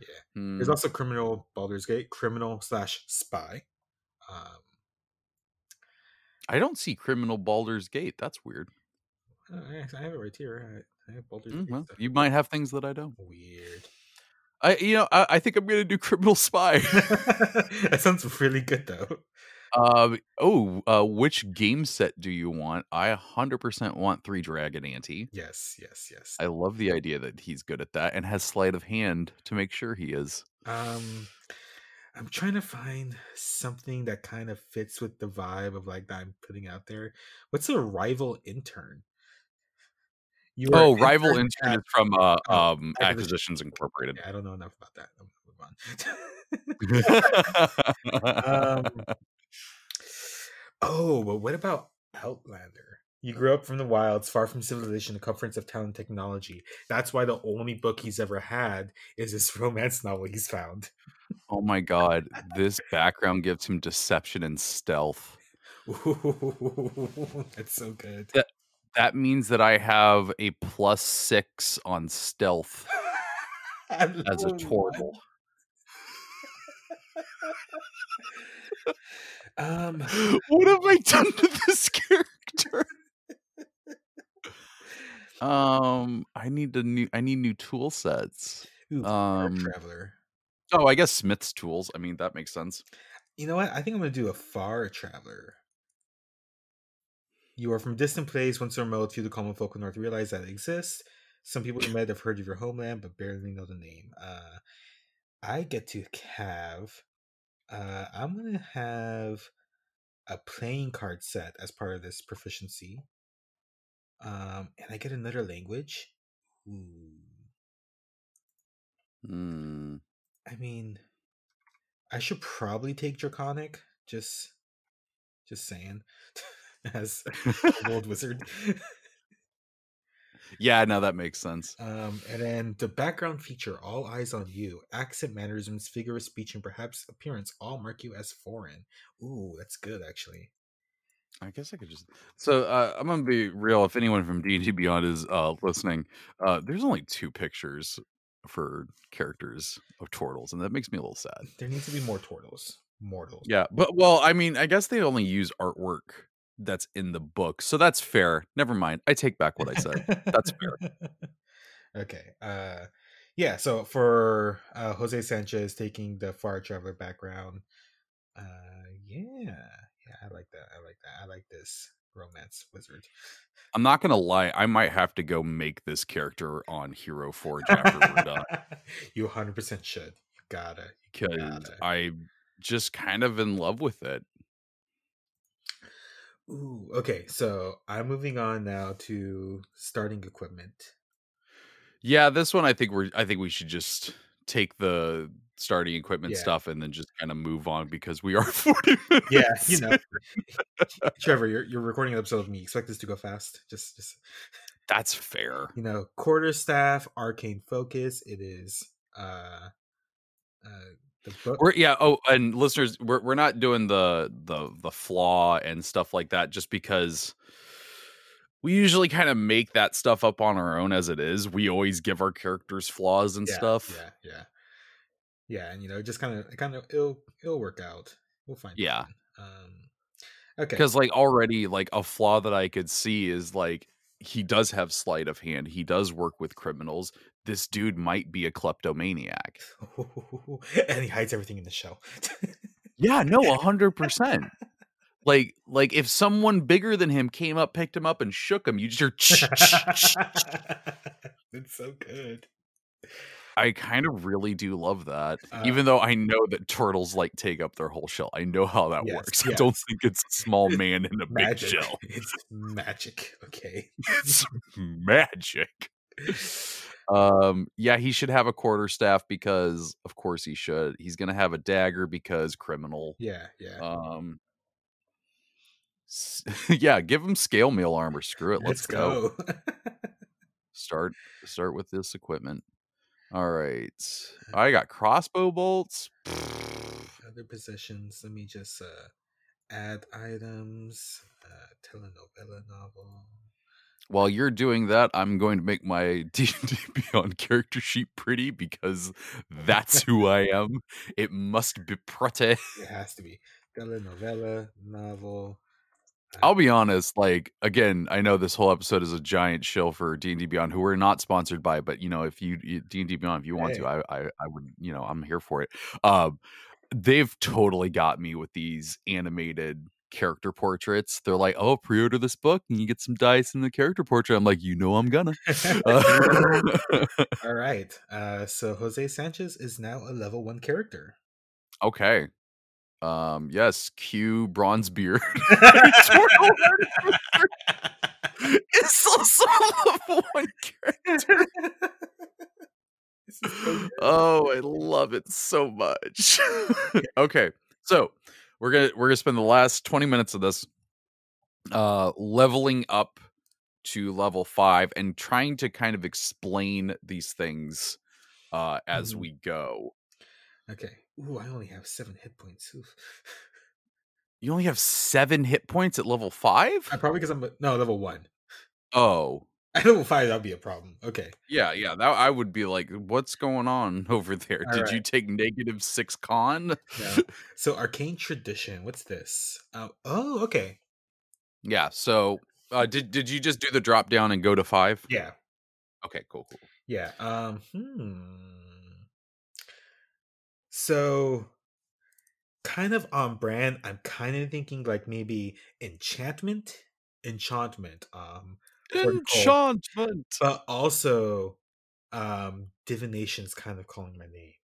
Yeah.
Hmm.
There's also criminal Baldur's Gate, criminal slash spy. Um,
I don't see criminal Baldur's Gate. That's weird.
uh, I I have it right here. I, I have Baldur's
Mm,
Gate
well, you might have things that I don't.
Weird.
I you know, I, I think I'm gonna do criminal spy.
that sounds really good though.
um oh, uh which game set do you want? I 100% want 3 Dragon Ante.
Yes, yes, yes.
I love the idea that he's good at that and has sleight of hand to make sure he is.
Um, I'm trying to find something that kind of fits with the vibe of like that I'm putting out there. What's a rival intern? You
Oh,
an
rival
intern
intern
at-
is from uh,
oh,
um Acquisitions Incorporated.
Yeah, I don't know enough about that. I'm gonna move on. um, oh, but what about Outlander? You grew up from the wilds, far from civilization, the comforts of town and technology. That's why the only book he's ever had is this romance novel he's found.
Oh my god, this background gives him deception and stealth.
Ooh, that's so good.
Yeah. That means that I have a plus 6 on stealth as a turtle.
Um,
what have I done to this character? um, I need a new. I need new tool sets.
ooh,
Um,
traveler.
Oh, I guess Smith's tools. I mean, that makes sense.
You know what? I think I'm gonna do a far traveler. You are from distant place, once remote, few of the common folk of North realize that it exists. Some people you might have heard of your homeland, but barely know the name. Uh, I get to have. Uh, I'm gonna have a playing card set as part of this proficiency. Um, and I get another language. Ooh.
Hmm.
I mean, I should probably take Draconic. Just, just saying, as old wizard.
Yeah, no, that makes sense.
Um, and then the background feature: all eyes on you. Accent, mannerisms, figure of speech, and perhaps appearance all mark you as foreign. Ooh, that's good, actually.
I guess I could just. So uh, I'm gonna be real. If anyone from D and D Beyond is uh, listening, uh, there's only two pictures for characters of turtles, and that makes me a little sad.
There needs to be more turtles, mortals.
Yeah, but well, I mean, I guess they only use artwork that's in the book, so that's fair. Never mind. I take back what I said. That's fair.
okay. Uh yeah, so for uh Jose Sanchez taking the far traveler background. Uh yeah. Yeah, I like that. I like that. I like this romance wizard.
I'm not gonna lie. I might have to go make this character on Hero Forge after we're done
you 100% should. You gotta.
Because. I'm just kind of in love with it.
Ooh, okay. So I'm moving on now to starting equipment.
Yeah, this one I think we're. I think we should just take the starting equipment
Yeah.
stuff and then just kind of move on because we are 40 minutes.
Yeah, you know. Trevor, you're you're recording an episode of me. Expect this to go fast. Just just
That's fair.
You know, quarterstaff, arcane focus. It is uh, uh the book.
We're yeah. Oh, and listeners, we're we're not doing the the the flaw and stuff like that just because we usually kind of make that stuff up on our own as it is. We always give our characters flaws and
yeah,
stuff.
Yeah, yeah, yeah, and you know, just kind of, kind of, it'll, it'll work out. We'll find.
Yeah.
Um, okay.
Because like already, like a flaw that I could see is like he does have sleight of hand. He does work with criminals. This dude might be a kleptomaniac.
and he hides everything in the show.
yeah, no, a hundred percent. Like, like if someone bigger than him came up, picked him up, and shook him, you just hear.
it's so good.
I kind of really do love that,
Uh,
even though I know that turtles like take up their whole shell. I know how that
Yes,
works. I don't think it's a small man in a big
Magic.
shell.
It's magic. Okay.
It's magic. Um, yeah, he should have a quarter staff because, of course, he should. He's gonna have a dagger because criminal.
Yeah, yeah.
Um, s- yeah, give him scale mail armor. Screw it. Let's, go. Start start with this equipment. All right, I got crossbow bolts.
Other possessions. Let me just uh add items. Uh telenovela novel.
While you're doing that, I'm going to make my D&D Beyond character sheet pretty because that's who I am. It must be pretty.
It has to be. Telenovela novel.
I'll be honest, like again, I know this whole episode is a giant shill for D&D Beyond who we're not sponsored by, but you know, if you you- D&D Beyond if you want to, I, I I would, you know, I'm here for it. Um they've totally got me with these animated character portraits. They're like, "Oh, pre-order this book and you get some dice in the character portrait." I'm like, "You know I'm gonna." Uh,
All right. Uh so Jose Sanchez is now a level one character.
okay. Um yes, Q bronze beard. it's also level one character.
This is so good.
Oh, I love it so much. okay, so we're gonna we're gonna spend the last twenty minutes of this uh leveling up to level five and trying to kind of explain these things uh as
Mhm.
we go.
Okay. Ooh, I only have seven hit points.
You only have seven hit points at level five?
I probably because I'm no level one.
Oh.
At level five, that'd be a problem. Okay.
Yeah, yeah. That I would be like, what's going on over there?
All
Did you take negative six con?
No. so arcane tradition. What's this? Oh, oh, okay.
Yeah. So uh did did you just do the drop down and go to five?
Yeah,
Okay, cool, cool.
yeah. Um, hmm. So, kind of on brand. I'm kind of thinking like maybe enchantment, enchantment. Um,
Enchantment.
but also, um, divination's kind of calling my name.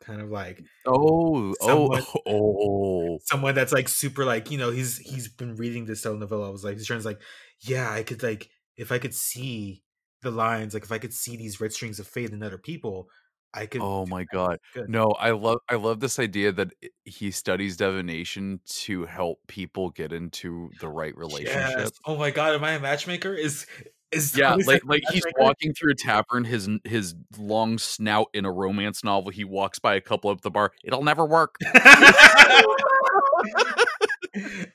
Kind of like
Oh,
Someone-
oh, oh.
someone that's like super like you know he's he's been reading this telenovela. I was like he's trying to like yeah I could like if I could see the lines like if I could see these red strings of fate in other people I could
Oh my god.
good.
No, I love I love this idea that he studies divination to help people get into the right relationship.
Yes. Oh my god, am I a matchmaker? Is is
Yeah, like like he's walking through a tavern, his his long snout in a romance novel. He walks by a couple up the bar. It'll never work.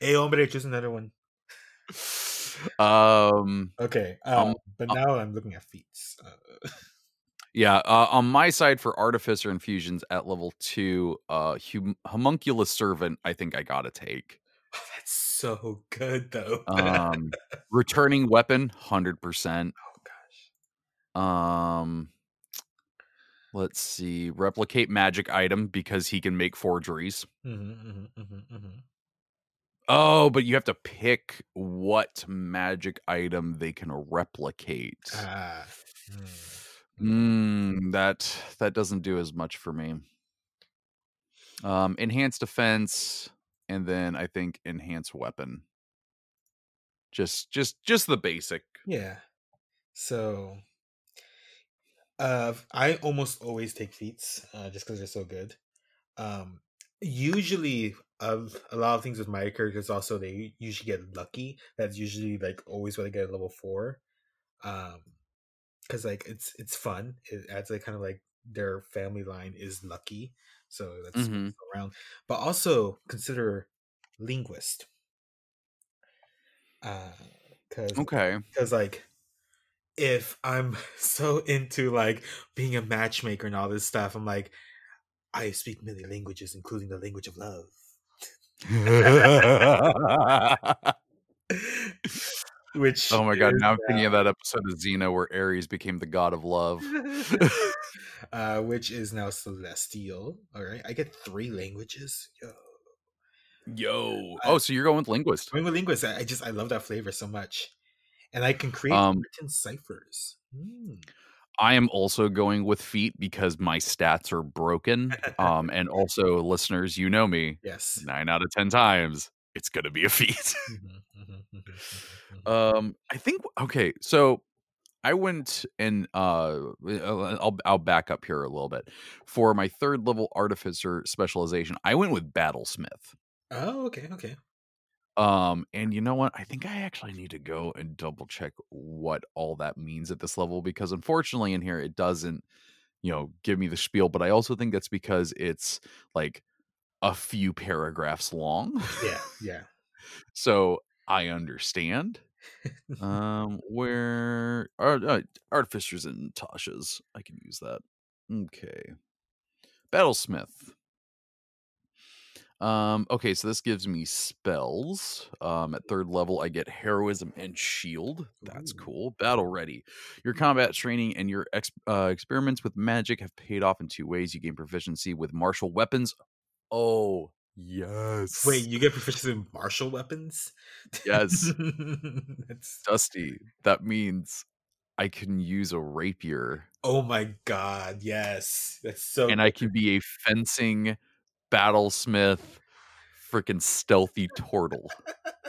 hey hombre, choose another one.
Um,
Okay,
Um,
um, but
uh
now I'm looking at feats. Uh,
yeah. Uh, on my side for artificer infusions at level two, uh, hum- homunculus servant. I think I gotta take.
oh, that's so good though.
Um, returning weapon, hundred percent.
oh gosh.
Um, let's see, replicate magic item because he can make forgeries.
Mm-hmm, mm-hmm, mm-hmm, mm-hmm.
Oh, but you have to pick what magic item they can replicate.
Mm.
Mm, that that doesn't do as much for me. Um, enhanced defense, and then I think enhanced weapon. Just, just, just the basic.
Yeah. So uh I almost always take feats uh just because they're so good. Um usually of a lot of things with my characters also they usually get lucky. That's usually like always what I get at level four. Um because like it's it's fun. It adds like kind of like their family line is lucky. So that's
Mhm.
around. But also consider linguist. Uh because
Okay.
because like if i'm so into like being a matchmaker and all this stuff i'm like i speak many languages including the language of love which
oh my god!
is,
Now I'm thinking of that episode of Xena where Ares became the god of love.
uh, which is now celestial all right i get three languages yo
Yo. Oh, so you're going with linguist?
going with linguist I, I just i love that flavor so much and i can create
Um,
written ciphers Mm.
I am also going with feat because my stats are broken. Um, and also, listeners, you know me.
yes
Nine out of ten times, it's gonna be a feat.
Mhm, mhm, mhm, mhm, mhm.
um, I think okay. So I went and uh, I'll I'll back up here a little bit for my third level artificer specialization. I went with battlesmith.
oh okay okay
Um, and you know what? I think I actually need to go and double check what all that means at this level because unfortunately in here it doesn't, you know, give me the spiel, but I also think that's because it's like a few paragraphs long.
yeah yeah
so I understand. Um, where are uh, artificers and Tasha's? I can use that. Okay. Battlesmith. Um, okay, so this gives me spells. Um, at third level, I get heroism and shield. That's
Ooh.
cool. Battle ready. Your combat training and your ex- uh, experiments with magic have paid off in two ways. You gain proficiency with martial weapons. Oh, yes.
Wait, you get proficiency in martial weapons?
Yes.
That's
Dusty. That means I can use a rapier
oh my god, yes. That's so
and I can be a fencing battlesmith freaking stealthy turtle.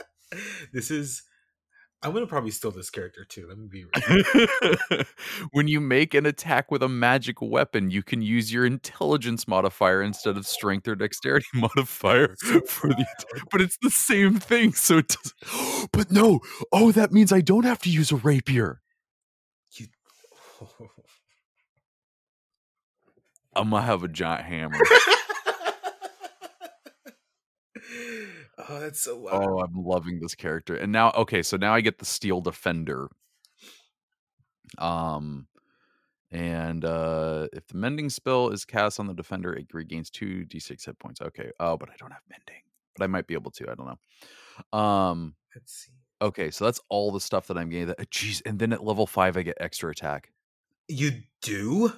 this is I'm gonna probably steal this character too. Let me be real.
when you make an attack with a magic weapon, you can use your intelligence modifier instead of strength or dexterity modifier for the attack. But it's the same thing, so it does But no. Oh, that means I don't have to use a rapier.
You
I'm gonna have a giant hammer.
Oh, that's so wild.
Oh, I'm loving this character. And now, okay, so now I get the Steel Defender. Um, and uh if the mending spell is cast on the defender, it regains two d6 hit points. Okay. Oh, but I don't have mending, but I might be able to. I don't know. Um,
Let's see.
okay, so that's all the stuff that I'm getting. That jeez, and then at level five, I get extra attack.
You do? What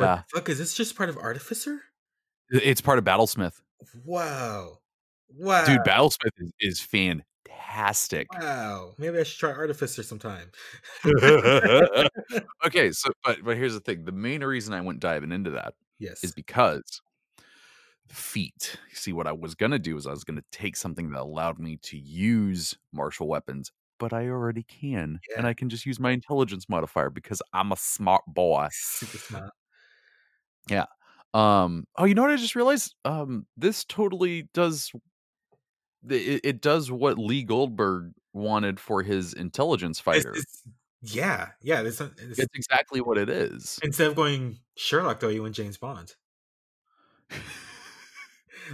Yeah,
the fuck is this just part of Artificer?
it's part of Battlesmith,
Wow. Wow.
dude. Battlesmith is, is fantastic.
Wow. Maybe I should try Artificer sometime.
okay, so but but here's the thing: the main reason I went diving into that
yes.
is because feat. See, what I was gonna do is I was gonna take something that allowed me to use martial weapons, but I already can, and I can just use my intelligence modifier because I'm a smart boy.
Super smart. Yeah.
Um. Oh, you know what I just realized? Um. This totally does. It, it does what Lee Goldberg wanted for his intelligence fighter.
it's- yeah, yeah. This, uh, it's,
It's exactly what it is.
instead of going Sherlock, though, you went James Bond.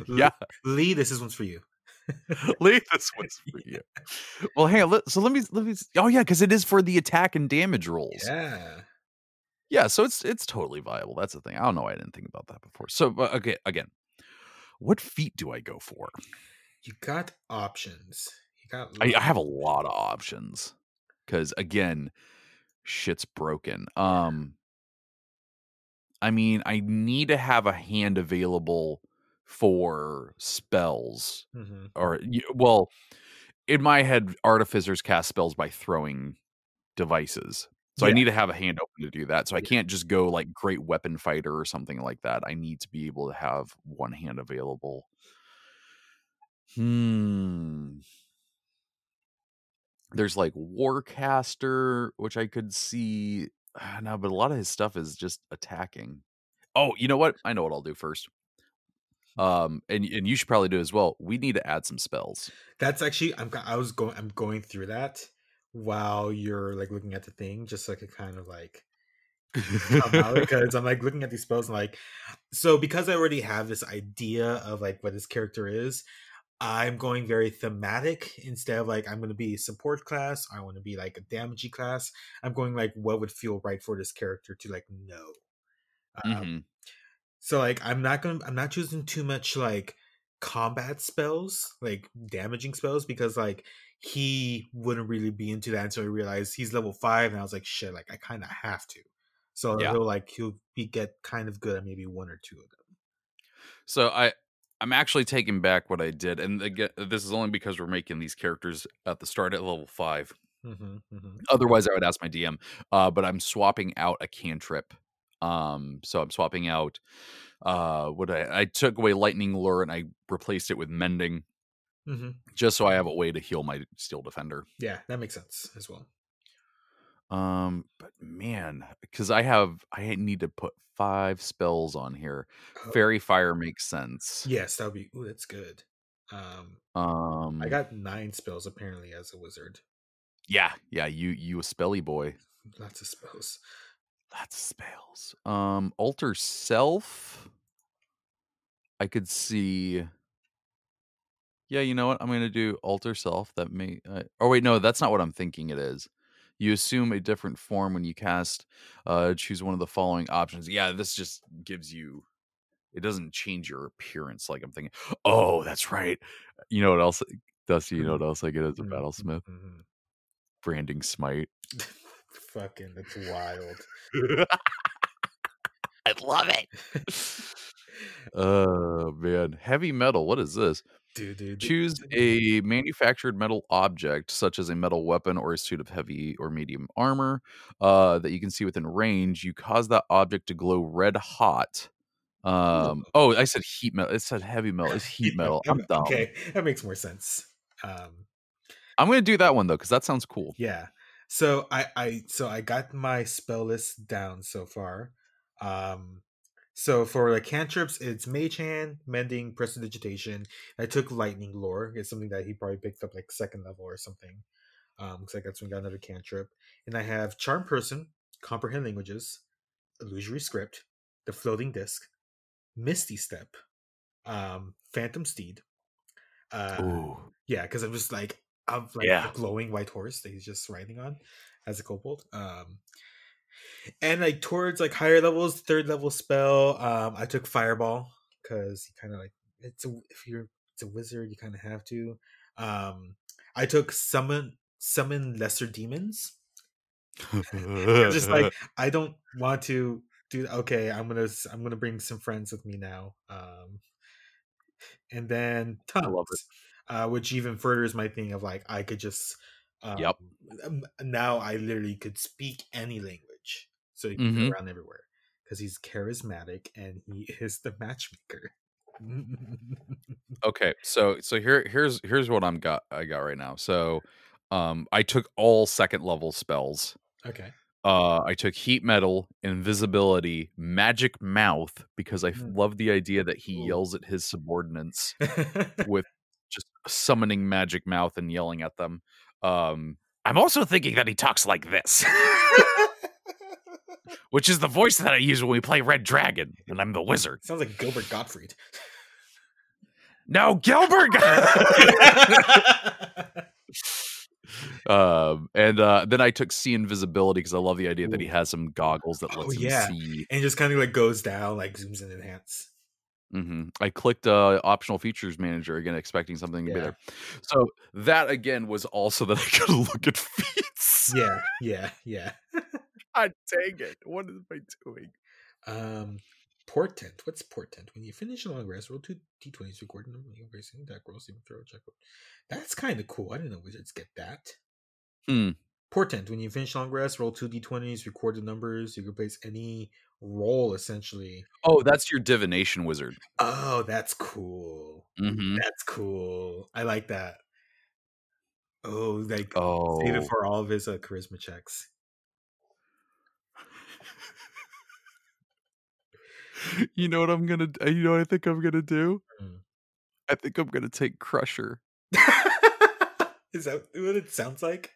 Yeah,
Lee, this is one's for you.
Lee, this one's for you. Well, hang on. Let, so let me let me. Oh yeah, because it is for the attack and damage rolls.
Yeah.
Yeah, so it's it's totally viable. That's the thing. I don't know. why I didn't think about that before. So, okay, again, what feat do I go for?
You got options. You got.
I, I have a lot of options because again, shit's broken. Um, I mean, I need to have a hand available for spells,
Mhm.
or well, in my head, artificers cast spells by throwing devices. So I need to have a hand open to do that. So I
Yeah.
can't just go like great weapon fighter or something like that. I need to be able to have one hand available. Hmm. There's like Warcaster, which I could see. ah, No, but a lot of his stuff is just attacking. Oh, you know what? I know what I'll do first. Um, and and you should probably do as well. We need to add some spells.
That's actually I'm I was going I'm going through that while you're like looking at the thing, just like a kind of like because I'm like looking at these spells and like so because I already have this idea of like what this character is, I'm going very thematic instead of like I'm going to be support class. I want to be like a damagey class. I'm going like what would feel right for this character to like know. Um,
mm-hmm.
So like I'm not gonna I'm not choosing too much like combat spells, like damaging spells, because like he wouldn't really be into that until I realized he's level five, and I was like, shit, like I kind of have to. So yeah. he'll like he'll be get kind of good at maybe one or two of them.
So I I'm actually taking back what I did, and again, this is only because we're making these characters at the start at level 5 mm-hmm, mm-hmm. Otherwise, I would ask my DM. Uh, but I'm swapping out a cantrip um, so I'm swapping out uh what I I took away lightning lure and I replaced it with mending. Mm-hmm. Just so I have a way to heal my steel defender.
Yeah, that makes sense as well.
Um, but man, because I have I need to put five spells on here. Oh. Faerie fire makes sense.
Yes, that would be. Ooh, that's good. Um, um, I got nine spells apparently as a wizard.
Yeah, yeah, you you a spelly boy.
Lots of spells.
That's spells. Um, alter self. I could see. Yeah, you know what? I'm gonna do alter self. That may. Uh, oh wait, no, that's not what I'm thinking. It is. You assume a different form when you cast. Uh, choose one of the following options. Yeah, this just gives you. It doesn't change your appearance. Like I'm thinking. Oh, that's right. You know what else? Dusty, you know mm-hmm. what else I get as a mm-hmm, battlesmith? Mm-hmm. Branding smite.
Fucking, that's wild.
I love it. oh man, heavy metal. What is this?
Dude, dude,
Choose a manufactured metal object, such as a metal weapon or a suit of heavy or medium armor, uh, that you can see within range. You cause that object to glow red hot. Um, oh, I said heat metal. It said heavy metal. It's heat metal. I'm dumb.
Okay, that makes more sense. Um,
I'm gonna do that one though because that sounds cool.
Yeah, so I I so I got my spell list down so far. Um so for like cantrips, it's Mage Hand, Mending, Prestidigitation. I took Lightning Lure. It's something that he probably picked up like second level or something. Um, because I got some got another cantrip. And I have Charm Person, Comprehend Languages, Illusory Script, the Floating Disc, Misty Step, um, Phantom Steed. Uh, Ooh. yeah, because I'm just like of like yeah. a glowing white horse that he's just riding on as a kobold. Um, and like towards like higher levels, third level spell, um, I took fireball because you kind of like it's a if you're it's a wizard, you kind of have to. Um, I took summon summon lesser demons. just like I don't want to do. Okay, I'm gonna I'm gonna bring some friends with me now. Um, and then tongues. I love it uh, which even furthers my thing of like I could just um, yep. Now I literally could speak any language, so he can mm-hmm. go around everywhere because he's charismatic and he is the matchmaker.
okay, so so here here's here's what I'm got I got right now. So um I took all second level spells.
Okay.
Uh, I took heat metal, invisibility, magic mouth because I mm. love the idea that he Ooh. yells at his subordinates with just summoning magic mouth and yelling at them. Um, I'm also thinking that he talks like this, which is the voice that I use when we play Red Dragon, and I'm the wizard.
Sounds like Gilbert Gottfried.
No, Gilbert. um, and uh, then I took see invisibility because I love the idea Ooh. that he has some goggles that lets oh, yeah. him see,
and just kind of like goes down, like zooms in and enhance.
Mm-hmm. I clicked uh, optional features manager again, expecting something to be there. So that again was also that I could look at feats.
Yeah, yeah, yeah.
God dang it! What am I doing?
Um, portent. What's portent? When you finish a long rest, roll two d20s, record them, racing attack rolls, even throw check. That's kind of cool. I didn't know wizards get that.
Hmm.
Portent. When you finish long rest, roll two d20s, record the numbers. You can place any roll essentially.
Oh, that's your divination wizard.
Oh, that's cool.
Mm-hmm.
That's cool. I like that. Oh, like
oh.
save it for all of his uh, charisma checks.
you know what I'm gonna? d- You know what I think I'm gonna do?
Mm.
I think I'm gonna take Crusher.
Is that what it sounds like?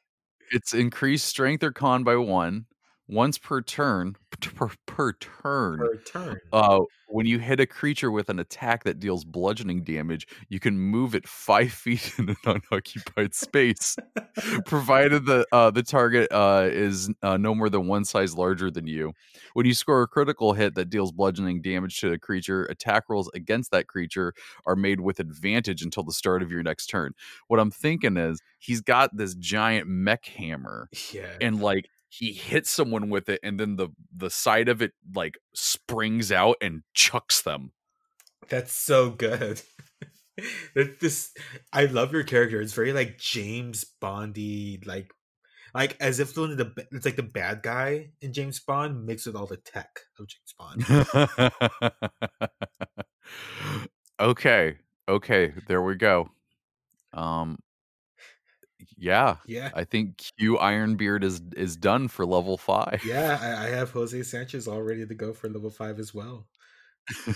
It's increased strength or con by one, once per turn. Per, per turn.
Per turn.
Uh, when you hit a creature with an attack that deals bludgeoning damage, you can move it five feet in an unoccupied space, provided the uh, the target uh, is uh, no more than one size larger than you. When you score a critical hit that deals bludgeoning damage to a creature, attack rolls against that creature are made with advantage until the start of your next turn. What I'm thinking is he's got this giant mech hammer
yeah.
and like he hits someone with it and then the the side of it like springs out and chucks them
That's so good. this I love your character. It's very like James Bondy, like like as if one of the it's like the bad guy in James Bond mixed with all the tech of James Bond.
okay okay there we go um yeah
yeah.
i think q ironbeard is is done for level five
Yeah, I, I have Jose Sanchez all ready to go for level five as well.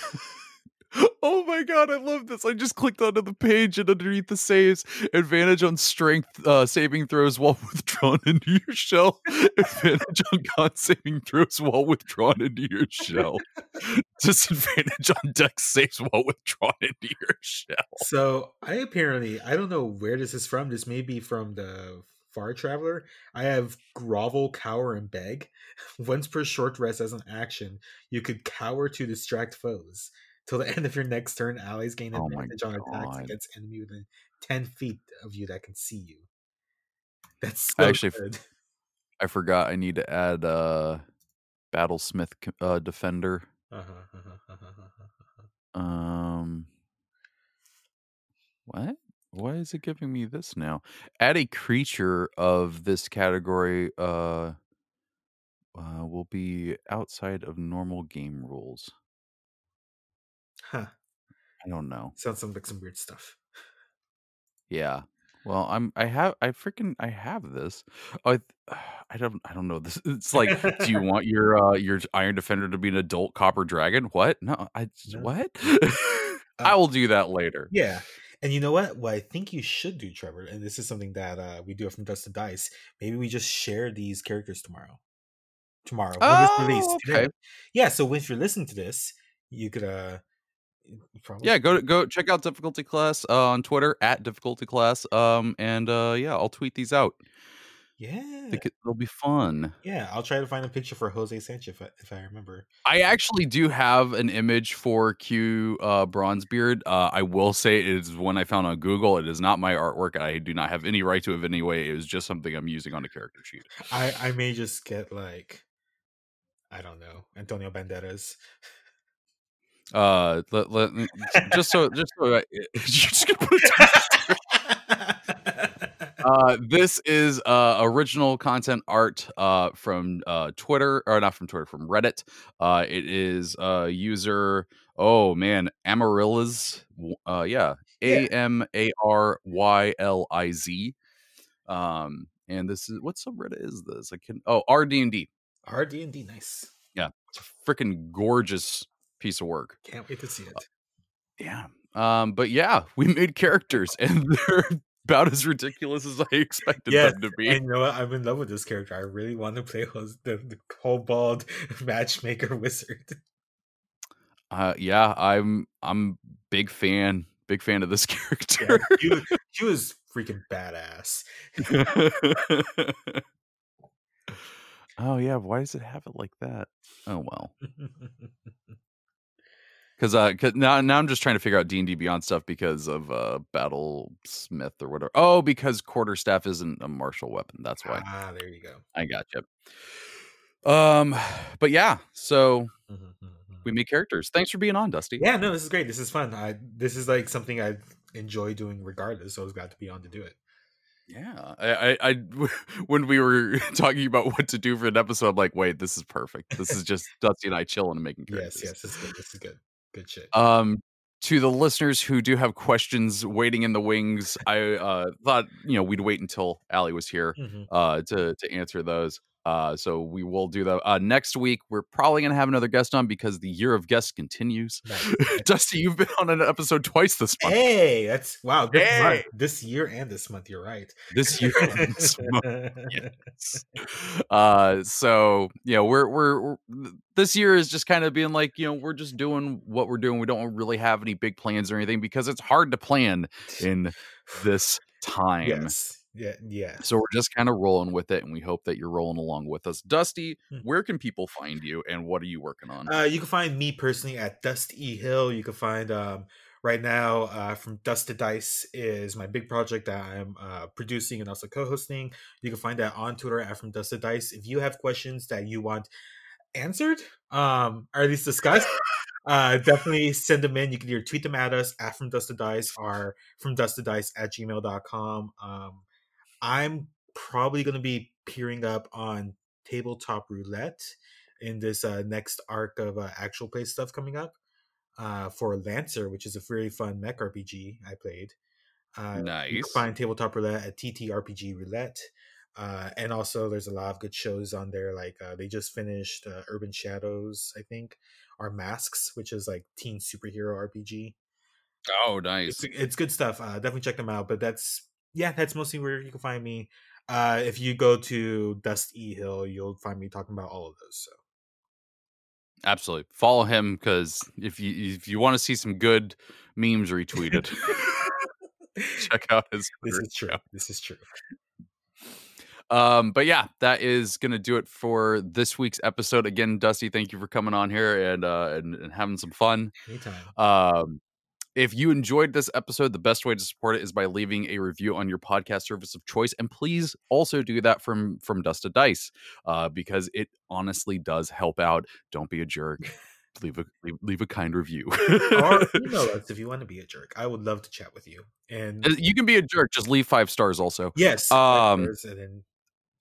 oh my god, I love this. I just clicked onto the page and underneath the saves, advantage on strength uh, saving throws while withdrawn into your shell. advantage on con saving throws while withdrawn into your shell. Disadvantage on dex saves while withdrawn into your shell.
So I apparently I don't know where this is from. This may be from the Far Traveler. I have grovel, cower, and beg. Once per short rest as an action, you could cower to distract foes. Till the end of your next turn, allies gain
Oh
advantage on attacks against enemy within ten feet of you that can see you. That's
I actually
good.
I forgot I need to add uh Battlesmith uh, Defender.
Uh-huh, uh-huh, uh-huh.
Um, what? Why is it giving me this now? Add a creature of this category. Uh, uh, will be outside of normal game rules.
Huh.
I don't know.
Sounds like some weird stuff.
Yeah. Well, I'm. I have. I freaking. I have this. I. I don't. I don't know this. It's like, do you want your uh your Iron Defender to be an adult Copper Dragon? What? No. I.
No.
What? I will do that later.
Yeah. And you know what? What I think you should do, Trevor, and this is something that uh, we do it from Dust to Dice. Maybe we just share these characters tomorrow. Tomorrow, when it's released.
Oh,
today.
okay.
Yeah. So if you're listening to this, you could uh, probably
yeah go to go check out difficulty class uh, on twitter at difficulty class um and uh yeah i'll tweet these out
Yeah.
I it, they'll be fun
Yeah. I'll try to find a picture for Jose Sanchez if I, if I remember.
i actually do have an image for q uh bronzebeard uh i will say it is one i found on google it is not my artwork i do not have any right to it anyway. any it was just something i'm using on a character sheet
I I may just get like, I don't know, Antonio Banderas.
Uh let, let, just so just so I, just Uh, this is uh, original content art uh, from uh, Twitter, or not from Twitter, from Reddit. Uh, it is uh, user, oh man, Amaryllis. Uh, yeah, A M A R Y L I Z. Um, and this is what subreddit is this? I can oh R D and D.
RD and D, nice.
Yeah, it's a freaking gorgeous piece of work.
Can't wait to see it.
Yeah. Um, but yeah, we made characters, and they're about as ridiculous as I expected
Yes,
them to be.
And you know what? I'm in love with this character. I really want to play the, the kobold matchmaker wizard.
Uh, yeah, I'm I'm big fan, big fan of this
Yeah,
character.
he, was, he was freaking badass.
oh yeah, why does it have it like that? Oh well, because uh, 'cause now now I'm just trying to figure out D and D Beyond stuff because of uh Battlesmith or whatever. Oh, because quarterstaff isn't a martial weapon. That's why.
ah, there you go.
I got you. Um, but yeah, so
Mhm, mhm, mhm.
we make characters. Thanks for being on, Dusty.
Yeah, no, this is great. This is fun. I this is like something I enjoy doing regardless. So I was glad to be on to do it.
Yeah, I, I, I, when we were talking about what to do for an episode, I'm like, wait, this is perfect. This is just Dusty and I chilling and making characters.
Yes, yes, this is good. This is good. Good shit.
Um, to the listeners who do have questions waiting in the wings, I uh, thought you know we'd wait until Allie was here
Mhm.
uh, to to answer those. Uh, so we will do that uh, next week. We're probably gonna have another guest on because the year of guests continues.
Nice.
Dusty, you've been on an episode twice this month.
Hey, that's wow. This,
Hey!
month, this year and this month, you're right.
This year, and this month. yes. Uh, so you know, we're, we're we're this year is just kind of being like, you know, we're just doing what we're doing. We don't really have any big plans or anything because it's hard to plan in this time.
Yes. Yeah. Yeah.
So we're just kind of rolling with it, and we hope that you're rolling along with us. Dusty,
Hmm.
where can people find you, and what are you working on?
Uh, you can find me personally at Dust E Hill. You can find um, right now uh, from Dust to Dice is my big project that I'm uh, producing and also co-hosting. You can find that on Twitter at From Dust to Dice. If you have questions that you want answered, um, or at least discussed, uh, definitely send them in. You can either tweet them at us at From Dust to Dice or From Dust to Dice at gmail.com. Um, I'm probably going to be peering up on tabletop roulette in this uh, next arc of uh, actual play stuff coming up uh, for Lancer, which is a very fun mech RPG I played. Uh, You
nice.
can find tabletop roulette at TTRPG Roulette. Uh, and also, there's a lot of good shows on there. Like uh, they just finished uh, Urban Shadows, I think, or Masks, which is like teen superhero RPG.
Oh, nice.
It's, it's good stuff. Uh, definitely check them out. But that's yeah, that's mostly where you can find me. Uh, if you go to Dust E Hill, you'll find me talking about all of those. So
Absolutely. Follow him because if you if you want to see some good memes retweeted, check out his.
this is true.
account.
This is true.
Um, but yeah, that is gonna do it for this week's episode. Again, Dusty, thank you for coming on here and uh and, and having some fun.
Anytime.
Um, if you enjoyed this episode, the best way to support it is by leaving a review on your podcast service of choice, and please also do that from from Dust to Dice, uh, because it honestly does help out. Don't be a jerk. Leave a leave, leave a kind review.
or email us if you want to be a jerk. I would love to chat with you. And
you can be a jerk. Just leave five stars. Also,
yes,
um,
and then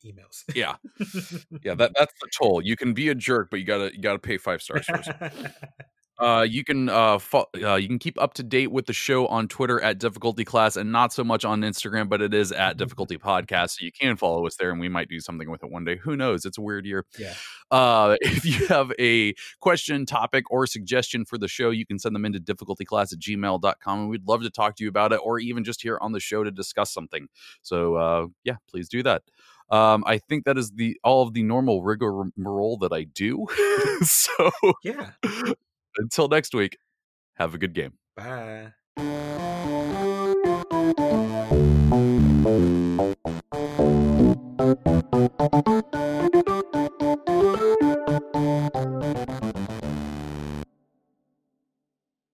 emails.
yeah, yeah. That that's the toll. You can be a jerk, but you gotta you gotta pay five stars first. Uh, you can uh, fo- uh, you can keep up to date with the show on Twitter at Difficulty Class, and not so much on Instagram, but it is at Difficulty Podcast. So you can follow us there, and we might do something with it one day. Who knows? It's a weird year.
yeah.
Uh, if you have a question, topic, or suggestion for the show, you can send them into difficultyclass at gmail.com, and we'd love to talk to you about it, or even just here on the show to discuss something. So uh, yeah, please do that. Um, I think that is the all of the normal rigmarole that I do. so
Yeah.
until next week, have a good game.
Bye.